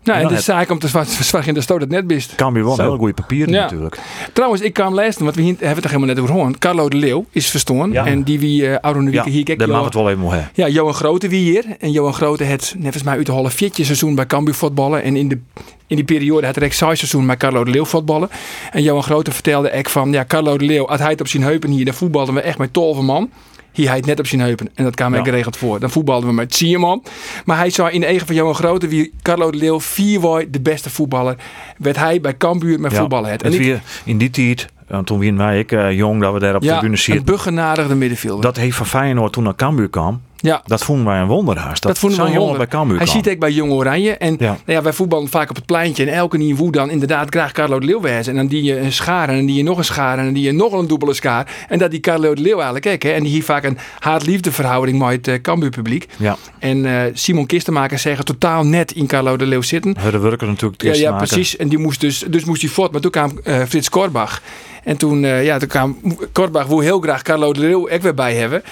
Nou, en Ja, de het- zaak om te zwaar in de stoot het net best. Cambuur wel een Zo. heel goede papieren Ja. natuurlijk. Trouwens, ik kwam lezen, want we hebben het er helemaal net over gehoord. Carlo de Leeuw is verstoord. Ja. En die wie uh, oude Ja, hier kijk daar mag het wel even hebben. Ja, Johan Grote wie hier. En Johan Grote het nevens mij uit de half viertje seizoen bij Cambuur voetballen. En in, de, in die periode had ook zes seizoen bij Carlo de Leeuw voetballen. En Johan Grote vertelde ik van, ja, Carlo de Leeuw, als hij het op zijn heupen hier, dan voetbalden we echt met tolve man. Hier hij het net op zijn heupen. En dat kwam Ja. geregeld voor. Dan voetbalden we met Sierman. Maar hij zei in de eigen van Johan Grote, wie Carlo de Leeuw vier de beste voetballer. Werd hij bij Cambuur met voetballen het. En En ik, in die tijd, want toen waren wij ik eh, jong dat we daar op de ja, tribune zitten. buggenaardige middenvelder. Dat heeft van Feyenoord toen naar Cambuur kwam. ja. Dat vonden wij een wonderhaast. Dat vonden we zo'n een jongen bij. Cambuur Hij ziet ik bij Jong Oranje. En Ja. Nou ja, wij voetballen vaak op het pleintje. En elke nieuw dan inderdaad graag Carlo de Leeuw. En dan die je een schaar. En dan die je nog een schaar. En dan die je nog een dubbele schaar. En dat die Carlo de Leeuw eigenlijk ook. Hè. En die hier vaak een haat-liefde verhouding met het uh, Cambuur publiek. Ja, En eh, Simon Kistenmaker zeggen totaal net in Carlo de Leeuw zitten. we werken natuurlijk Ja, het ja, precies. En die moest dus, dus moest hij voort. Maar toen kwam eh, Frits Korbach. En toen, eh, ja, toen kwam Korbach, wil heel graag Carlo de Leeuw ook weer bij hebben.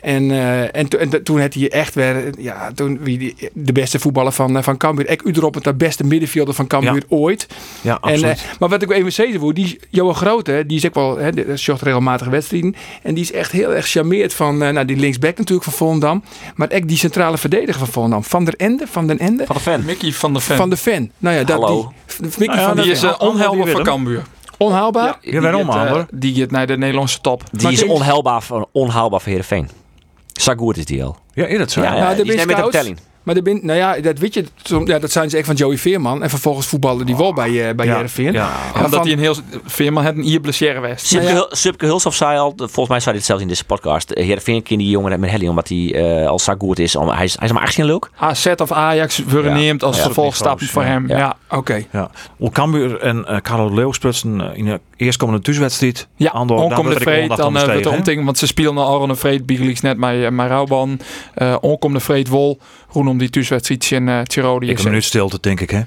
En, eh, en, to- en toen had hij echt weer, ja, toen wie die, de beste voetballer van, eh, van Cambuur. Ik Uderop het de beste middenvelder van Cambuur ooit. Ja, En, absoluut. maar wat ik even zeggen wil, die Johan Grote, die is ook wel, hè, die zocht regelmatig wedstrijden. En die is echt heel erg charmeerd van, eh, nou die linksback natuurlijk van Volendam. Maar ook die centrale verdediger van Volendam. Van der Ende, van den Ende. Van de fan. Mickey van der Ven. Van de fan. Nou ja, dat Hallo. die. Mickey Nou ja, van dat die de is fan. uh, onheilbaar die voor. Cambuur. Onhaalbaar? Ja, het, eh, Ander? die gaat naar de Nederlandse top. Die Maar is onhaalbaar voor, onhaalbaar voor Heerenveen. Zo goed is die al. Ja, is dat zo? Ja, Ja, ja, de die is net met de scouts. telling. Maar de bin, nou ja, dat weet je, ja, dat zijn ze echt van Joey Veerman. En vervolgens voetballen die wel bij, eh bij Ja, Heerenveen. ja. Maar Omdat hij een heel Veerman had een hier blessure west. Subke, Nou ja. Hulshoff zei al, volgens mij zei hij het zelfs in deze podcast. eh, Heerenveen die jongen net met Helly, omdat hij eh, al zo goed is. Om, hij, is hij is maar 18 leuk. AZ of Ajax worden Ja. neemt als Ja, vervolgstap voor hem. Ja. Oké. Ja. Hoe Cambuur en eh Carlo de Leeuw sprutsen eh, in de eerstkomende thuiswedstrijd. Ja, Andor, vreed, ondacht dan de hè? omting, want ze spelen al Aron en Vreed, Bigeliks net met, met Rauwban. Uh, onkomende vreed wol, roen om die thuiswedstrijd in uh, Tiroli. Ik een minuut stilte, denk ik, hè?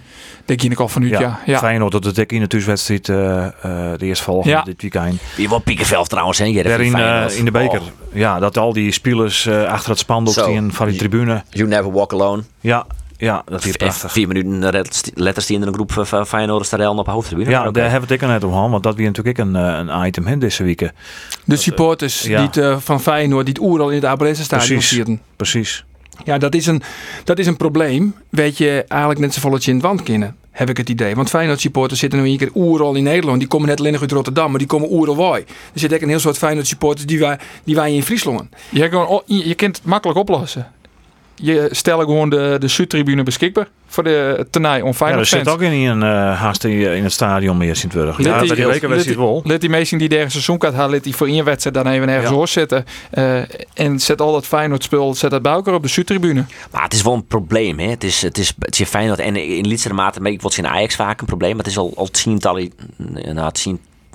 Denk je al van nu, ja. ja. Feyenoord dat het ik in de thuiswedstrijd eh, eh, de eerste volgende Ja. dit weekend. Die wel Piekenveld trouwens, hè? Daar in, eh, in de beker. Oh, Ja, dat al die spelers eh, achter het spandoek stien van die tribune. you never walk alone. Ja, ja dat is prachtig. vier minuten eh, letters die in een groep van- Feyenoord staan op hoofdtribune. Ja, daar hebben we het ik er net om gehad, want dat was natuurlijk ook een, eh, een item hè, deze week. De supporters ja. die het, eh, van Feyenoord, die het oeral in het Abelense stadion Precies. vierden. Precies. Ja, dat is, een, dat is een probleem. Weet je, eigenlijk net zo volletje in het wand kennen. Heb ik het idee. Want Feyenoord supporters zitten nu een keer oeral in Nederland. Die komen net alleen nog uit Rotterdam, maar die komen oeral. Er zitten ook een heel soort Feyenoord supporters die wij, die wij in Friesland. Je, je je kunt het makkelijk oplossen. Je stelt gewoon de, de Zuidtribune beschikbaar voor de toernooi om Ja, er Feyenoord zit ook in een uh, haast in, in het stadion meer Sint-Wurg. Ja, die- bij die let- wel. Let die mensen die deze seizoenkaart hadden, let die voor één wedstrijd dan even ergens Ja. hoor zitten. Eh, en zet al dat Feyenoord spul, zet dat bij elkaar op de Zuidtribune. Maar het is wel een probleem. Hè? Het, is, het, is, het is Feyenoord en in lietsere mate ik wat in Ajax vaak een probleem. Maar het is al, al tientallen, nou, het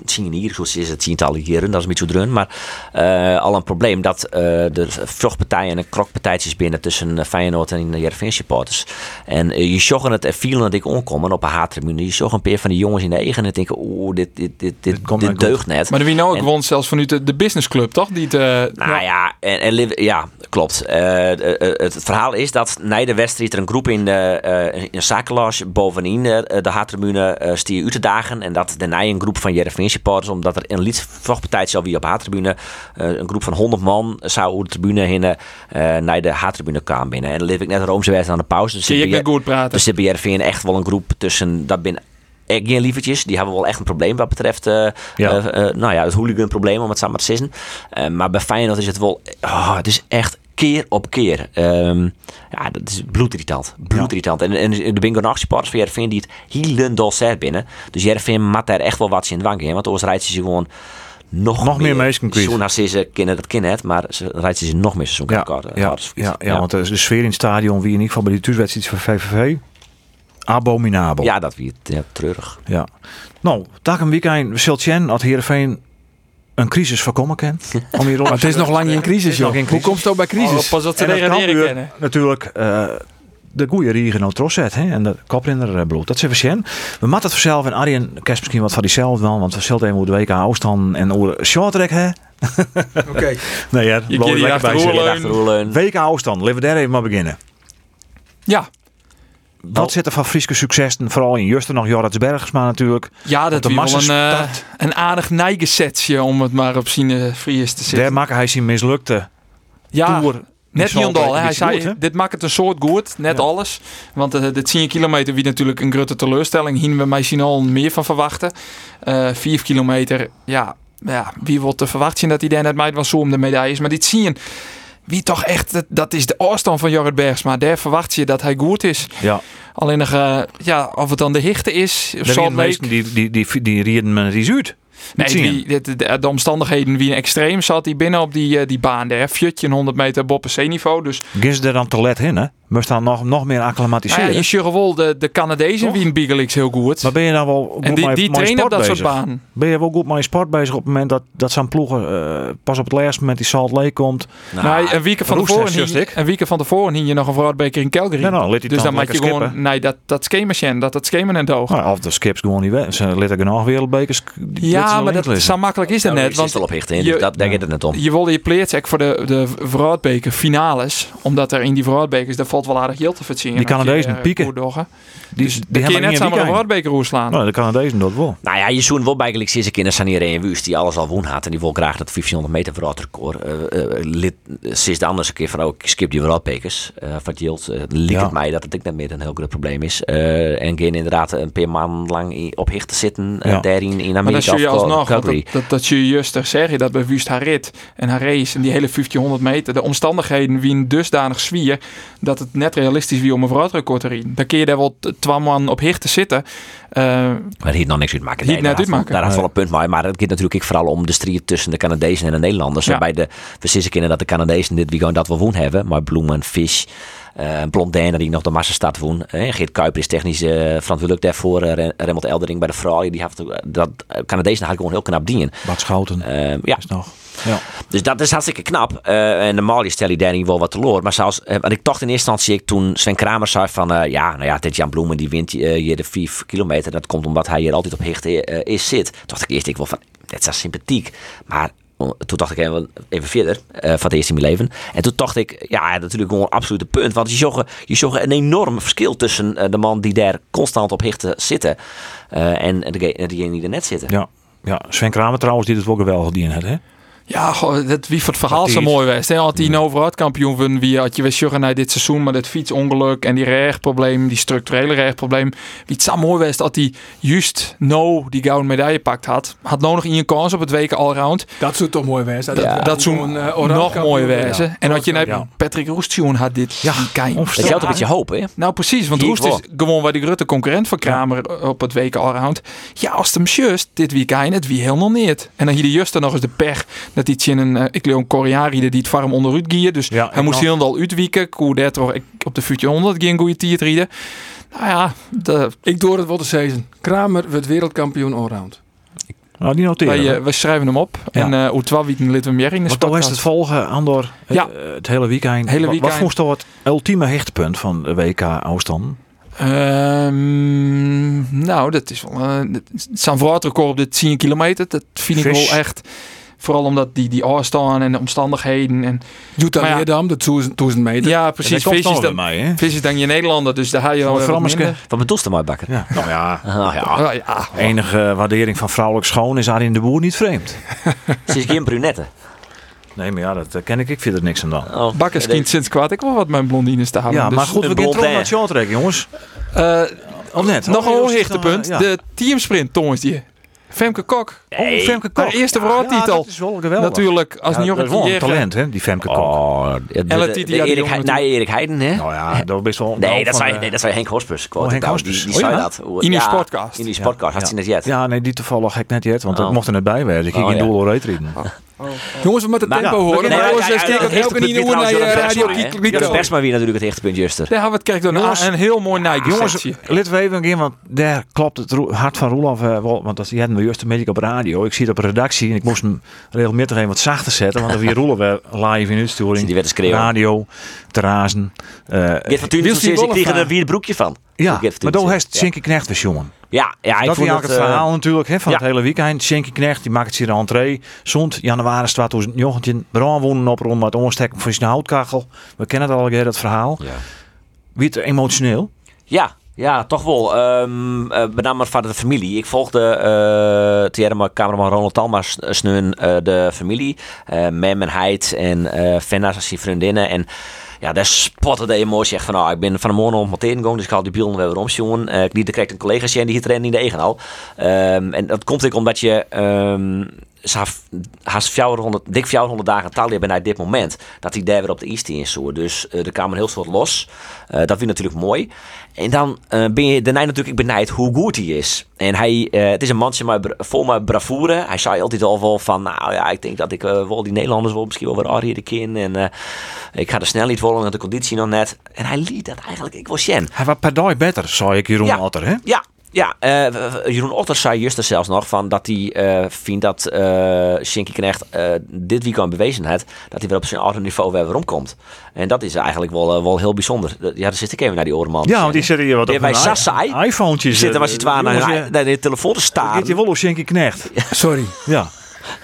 zien, zien hier, zoals is het tientallen keren, dat is niet zo drun. Maar eh, al een probleem dat eh er vruchtpartijen en krokpartijtjes binnen tussen eh, Feyenoord en de Heerenveen supporters. En je zag het en vielen dat ik onkomen op een haattribune. Je zag een paar van die jongens in de eigen en denken, oeh, dit, dit, dit, dit, komt dit deugt net. Maar de wie nou ook won zelfs vanuit de, de businessclub, toch? Die het, eh, Nou ja, en, ja klopt. Het, verhaal is dat na de wedstrijd er een groep in de eh, in een bovenin de Haattribune eh stier uit te dagen. En dat daarna een groep van Jereveen supporters, omdat er een liedvochtpartij zou wie op Haattribune, eh een groep van 100 man zou over de tribune heen eh, naar de Haattribune kwam binnen. En dan leef ik net Roomse wedstrijd aan de pauze. Dus ik net goed praten. dus Jereveen echt wel een groep tussen, dat ben echt geen lievertjes. Die hebben wel echt een probleem wat betreft eh, Ja. nou ja, het hooligan probleem om het samen te maar bij Feyenoord is het wel, oh, het is echt keer op keer. Ehm, ja, dat is bloedirritant. Bloedirritant. En, en de bingo nog supporters van Jereveen die het helemaal zet binnen. Dus Jereveen moet daar echt wel wat in dwang in. Want anders rijdt ze gewoon nog, Nog meer mensen als ze kennen dat kind het, maar ze rijdt ze nog meer seizoen Ja, kort. ja, ja, ja, want de, de sfeer in het stadion, wie in ieder geval bij die thuiswedstrijd van VVV, abominabel. ja, dat weer ja, treurig. Ja. Nou, dag een weekend, Siltjen had Heerenveen een crisis voorkomen kan. [LAUGHS] Om hier Maar het is nog lang niet in crisis, joh. Hoe komt het ook bij crisis? Oh, pas dat ze degraderen kennen. natuurlijk eh, de goede riegen nou trots zet, hè? En de kop in de bloed. Dat is even zien. We moeten het vanzelf en Arjen kerst misschien wat van diezelfde dan, want we zullen even hoe de WK afstand en hoe de shorttrack hè. [LAUGHS] Oké. Nee, ja, Je zitten. leunen. Achterhoelen. WK afstand, laten we daar even maar beginnen. Ja. Wat zit er van Friese successen? Vooral in Juster nog Jorrits Bergsma natuurlijk. Ja, dat is wel een, massastart. een aardig neigesetje om het maar op zijn uh, Fries te zetten. Daar maakte hij zijn mislukte Ja, tour. Net Lake hè. hij is zei, goed, dit maakt het een soort goed, net Ja. alles. Want uh, de 10 kilometer wie natuurlijk een grote teleurstelling. Hier we misschien al meer van verwachten. Eh 4 kilometer, ja, ja, wie wordt te verwachten dat hij daar net mij was zo om de medailles. Maar dit zie je, wie toch echt, dat- is de afstand van Jorrit Bergsma. Daar verwacht je dat hij goed is. Ja, Alleen nog, eh, ja, of het dan de hichte is, of meesten die, die, die, die rieden die zuid. Nee, die, de, de, de omstandigheden wie een extreem zat hij binnen op die, eh, die baan daar. Fjutje, een 100 meter boppen C-niveau. Dus Gaan ze er dan te let in, hè? Moest dan nog, nog meer nou ja, acclimatiseren. je wel de, de Canadezen wie een Biegelix heel goed. maar ben je dan wel goed en die, met- die trainen op sport dat soort banen. Ben je wel goed met je sport bezig op het moment dat, dat zo'n ploegen eh, pas op het laatste moment die Salt Lake komt? Nou, een week van tevoren een week van tevoren hier je nog een vooruitbeker in Calgary. Ja, nou, dus dan dan maak je gewoon, nee, dat dat schemerchen, dat dat schemen en doog. Nou, of de skips gewoon niet weg. Ze litten genoeg wereldbekers. die Ja, maar wel dat, in zo makkelijk is dat net. Want wel op hicht in, je- dus dat, daar gaat het net om. je wilde je pleert voor de, de vooruitbeker finales. Omdat er in die vooruitbekers, daar valt wel aardig geld te verzinnen. Die Canadezen pieken. Die, Die, dus die die kun je hebben net niet samen een een vooruitbeker roerslaan. Nou, de Canadezen dat wel. Nou ja, je zoen wel eigenlijk sinds een keer naar Sanire en Wust die alles al woon had. En die wil graag dat 1500 meter vooruitrecord. eh eh, lid, sinds de andere keer van ook skip die vooruitpekers. eh van Jilt uh, Ja. het mij dat het ook net meer een heel groot probleem is. Eh, en geen inderdaad een paar maanden lang op hicht te zitten. eh, Ja. daar in, in Maar Amerika alsnog, dat, dat, dat je juist er zeg je dat bij Wust haar rit en haar race en die hele 1500 meter, de omstandigheden wie een dusdanig zwier dat het net realistisch wie om een vooruitrecord te rijden. Dan kun je daar wel twaalf man op hicht te zitten. Eh, Maar hier nog niks uitmaken. Hier Nee, daar had- uitmaken. Daar had wel Nee. een punt bij. Maar het gaat natuurlijk vooral om de strijd tussen de Canadezen en de Nederlanders. Ja. Waarbij de, we zien kennen dat de Canadezen dit weekend dat we woon hebben. Maar Bloemen, Fish, eh Blondijnen die nog de massastad woon. Eh, Geert Kuiper is technisch eh, verantwoordelijk daarvoor. Remmelt Eldering bij de vrouwen. Die heeft, dat, Canadezen had gewoon heel knap dienen. Bart Schouten Eh, ja, is nog. Ja. dus dat is hartstikke knap. Eh, en normaal stel je daar niet wel wat teloor. Maar zelfs, wat ik toch in eerste instantie, ik toen Sven Kramer zei van, ja, nou ja, dit Jan Bloemen die wint hier de 5 kilometer. Dat komt omdat hij hier altijd op hicht is zit. Toen dacht ik eerst ik wel van, dit is sympathiek. Maar toen dacht ik even, verder, eh, van het eerste in mijn leven. En toen dacht ik, ja, natuurlijk gewoon een absolute punt. Want je zag, je zag een enorm verschil tussen eh, de man die daar constant op hichten zitten. eh, en en degene die er net zitten. Ja. ja, Sven Kramer trouwens, die het wel geweldig die had, hè? Ja, goh, dat, wie voor het verhaal Had zo mooi was. Hè? Had hij een overheidkampioen van wie had je weer naar dit seizoen, maar dat fietsongeluk en die rechtprobleem, die structurele rechtprobleem. Wie het zo mooi was dat hij juist no die gouden medaille pakt had. Had nou nog in je kans op het weken allround. Dat zou toch mooi zijn. Dat, Ja. dat zou eh, oranje nog kampioen mooier wezen. En wat je net Ja. Patrick Roestjoen had dit. Ja, die kein. Dat altijd een beetje hoop, hè? Nou precies, want Roest is gewoon bij de grote concurrent van Kramer op het weken allround. Ja, als het hem just dit weekend, het wie helemaal niet. En dan hier de Juster nog eens de pech dat hij in een, eh, ik leer een Koreaan rieden die het farm onderuit gier. Dus Ja, hij moest nog. heel al uitwieken. Koe ik op de Future 100 geen goede tiert rieden. Nou ja, de, Ik door het wel de season. Kramer wordt wereldkampioen allround. Nou, die noteren. wij, we. eh, wij schrijven hem op. Ja. En eh hoe twaalf weken lid we meer in de dan is het volgen, Andor, het, Ja. eh, het hele weekend. Hele Wat- Wat weekend. vond je het ultieme hechtpunt van de WK Oostan? Ehm, nou, dat is wel. eh, het vooruitrecord op de 10 kilometer. Dat vind ik wel echt. Vooral omdat die, die afstand en de omstandigheden. En, Maar ja. Leerdam, de 1000 meter. ja, precies. Vis is, dan, mij, hè? vis is dan je Nederlander, dus daar ga je Van het wat minder. Ze maar, Bakker? Ja. Nou ja, Ah, ja, Ah, ja. enige waardering van vrouwelijk schoon is Arjen de Boer niet vreemd. [LAUGHS] ze is geen brunette. Nee, maar ja, dat eh, ken ik. Ik vind er niks aan dan. Oh, Bakkers sinds kwaad ik wel wat mijn blondines te halen. Ja, dus, maar goed, we een gaan blond naar het shorttrack, jongens. eh, Of net? nog een Oh, hoog is het hichtepunt. dan, eh, ja. De teamsprint, die. Femke Kok. Oh, Femke Kok. Haar eerste Ja, wereldtitel. dat is wel geweldig. Natuurlijk, als Ja, dat jongen is wel een die talent, hè, die Femke Kok. Oh, de, de, Elle de, Titi de had die Erik, Heiden- nee, Erik Heiden, hè? Nou ja, dat is wel... Nee, dat van, zei, eh, nee, dat zei Henk Hospers. Oh, Henk Die, Hospers. die Oh, zei dat. In Ja, sportcast. In die sportcast, had ze net jet. Ja, nee, die toevallig heb ik net jet, want dat Oh. mocht er net bij wezen. Ik ging Oh, in ja. doel reed rijden. Jongens, we moeten Maar- tempo ja, horen. nee, maar ik het elke niet naar je radio Ja, dat Persma weer natuurlijk het hechtpunt juster. Daar hebben we het Jongens, een, heel mooi Jongens, nijgesetje. laten we even gaan, want daar klopt het hart van Roelof eh, wel. Want dat die hadden we juist een beetje op radio. Ik zie het op redactie en ik moest hem regelmatig even wat zachter zetten. Want dan weer Roelof weer live in Die uitsturing. werd te schreeuwen. Radio, te razen. Eh, Geert van wel kregen een er weer een broekje van. ja, maar dan heeft. Shinky Knecht jongen. Ja, ja, ik dat vond het... het verhaal eh, natuurlijk hè, van ja. het hele weekend. Shinky Knecht die maakt het zijn entree. Zond januari 2019. Brand wonen op rond met onstekken voor zijn houtkachel. We kennen het al, hè, dat verhaal. Ja. Wie het emotioneel? Ja, ja, toch wel. Ehm eh, met name van de familie. Ik volgde eh Thierry cameraman Ronald Talma sneun eh, de familie. eh Mem en Heid en eh Fenna als vriendinnen. En ja, daar spotte de emotie echt van. Nou, ik ben van de morgen op meteen gegaan, dus ik had die beelden weer omzien. Eh ik liet direct een collega zien die het rennen in de eigen al. Ehm, en dat komt ook omdat je. ehm haast 400, dik 400 dagen ben uit dit moment. Dat hij daar weer op de East in zo. Dus eh, er kwam een heel soort los. Eh, dat vind ik natuurlijk mooi. En dan eh, ben je daarna natuurlijk benijd hoe goed hij is. En hij, het is een mannetje maar bra- vol met bravoure. Hij zei altijd al wel van, nou ja, ik denk dat ik wel die Nederlanders wel misschien wel weer Arrie de kin. En ik ga de snelheid volgen en de conditie nog net. En hij liet dat eigenlijk, ik was Jen. Hij was per dag beter, zei ik Jeroen Ja. Hè? Ja, ja eh, Jeroen Otter zei juist er zelfs nog van dat hij eh, vindt dat eh Shinky Knecht eh, dit weekend bewezen heeft dat hij weer op zijn oude niveau weer weer komt. En dat is eigenlijk wel, wel heel bijzonder. Ja, dan zit ik even naar die orenman. Ja, want die zitten hier wat op bij hun Sassai. i- iPhone'tjes. Zitten was het waar jongens, naar, de telefoon te Geet staan. je wel op Sjenkie Knecht? Sorry. Ja.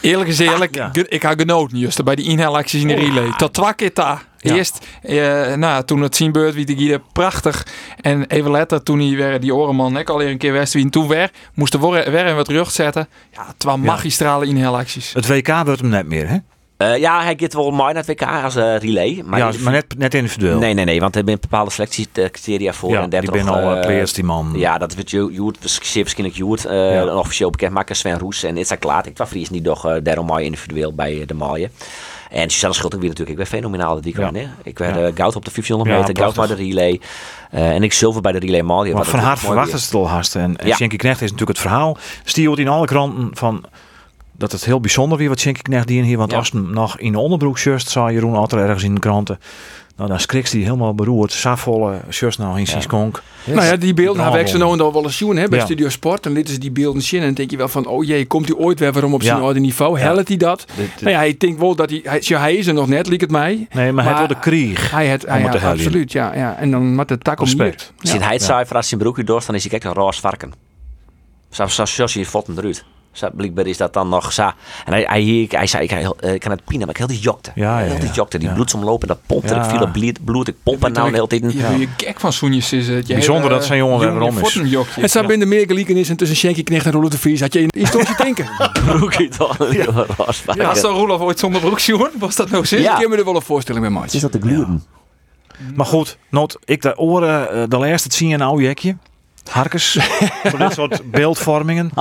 Eerlijk is eerlijk, Ja. ik had genoten juist bij die inhaalacties in de relay. Tot twee keer daar. Ja. Eerst, eh, nou, toen het zien beurt wie de Guide prachtig. En even later, toen hij weer die orenman nek al een keer west wie toen weer, moesten we weer in wat rug zetten. Ja, twee magistrale inhaalacties. Het WK wordt hem net meer, hè? Eh, ja, hij gaat wel mooi naar het WK als eh, relay. Maar, ja, maar net, net individueel. Nee, nee, nee, want er zijn bepaalde selectiecriteria voor. Ja, en daar die ben al uh, kleers, die man. Ja, dat wordt Joert, Joert zeer waarschijnlijk Joert, eh Ja. een officieel bekend maken. Sven Roes en Itza Klaat. Ik was Fries niet nog daarom mooi individueel bij de maaien. En Suzanne Schulting weer natuurlijk, ik ben fenomenaal dit weekend. Ja. hè. Ik werd Ja. eh, goud op de 1500 Ja, meter, goud bij de relay. eh, en ik zilver bij de relay maaien. Maar van haar verwachten ze het al haast. En. Sjenkie Knecht is natuurlijk het verhaal. Stiert in alle kranten van dat het heel bijzonder weer wat Sjenkie Knecht die in hier. Want als hem nog in de onderbroek shirts, zei Jeroen altijd ergens in de kranten. Nou, dan schrikt hij helemaal beroerd. Safvolle shirts nou in zijn skonk. Nou ja, die beelden hebben ik ze nou dan wel eens zien hè, bij Ja. Studio Sport. Dan lieten ze die beelden zien en dan denk je wel van, oh jee, komt hij ooit weer waarom op zijn Ja. oude niveau? Ja. Helpt hij dat? Dit- dit- Nou ja, hij denkt wel dat hij, hij, ja, hij is er nog net, liep het mij. Nee, maar, hij wil de krieg. Hij het, hij, ja, helpen. absoluut, ja, ja. En dan met de tak om. Als hij het cijfer als zijn broekje dorst, dan is hij kijk een roos varken. Zo, zo, zo zie je fotten eruit. Zo, blijkbaar is dat dan nog zo. En hij, hij, hij, hij zei, ik, kan heel- eh, ik kan het pina, maar ik heel die jokte. Ja, ja, heel die ja. jokte. Die Ja. bloedsomlopen, dat pompt er. Ja. Ik viel op bloed, bloed. Ik pomp er nou de hele tijd. Je, je gek van Soenjes is het. Je Bijzonder hele, dat zijn jongen weer waarom is. Het zou binnen meer gelijkenissen tussen Sjenkie Knecht en Roelof de Vries. Had je in historische [LAUGHS] denken. broekje toch? Ja, als dan Roelof ooit zonder broek was dat nou zin? Ja. Ik kan me er wel een voorstelling bij maken. Is dat de gluten? Maar goed, not, ik de oren, eh, de laatste het zien een oude jekje. Harkes. [LAUGHS] voor dit soort beeldvormingen.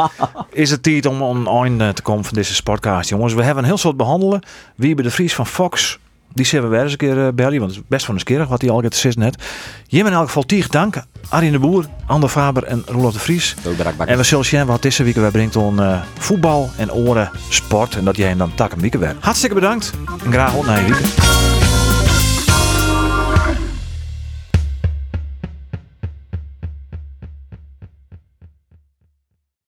Is het tijd om om een einde te komen van deze sportcast, jongens. We hebben een heel soort behandelen. Wie bij de Vries van Fox. Die zullen we weer eens een keer uh, bellen. Want het is best van een wat hij al gaat zitten net. Jim in elk geval tig dank. Arjen de Boer, Ander Faber en Roelof de Vries. En we zullen zien wat deze week weer brengt on eh, voetbal en oren sport. En dat jij hem dan tak een week weer. Hartstikke bedankt. En graag tot na je weekend.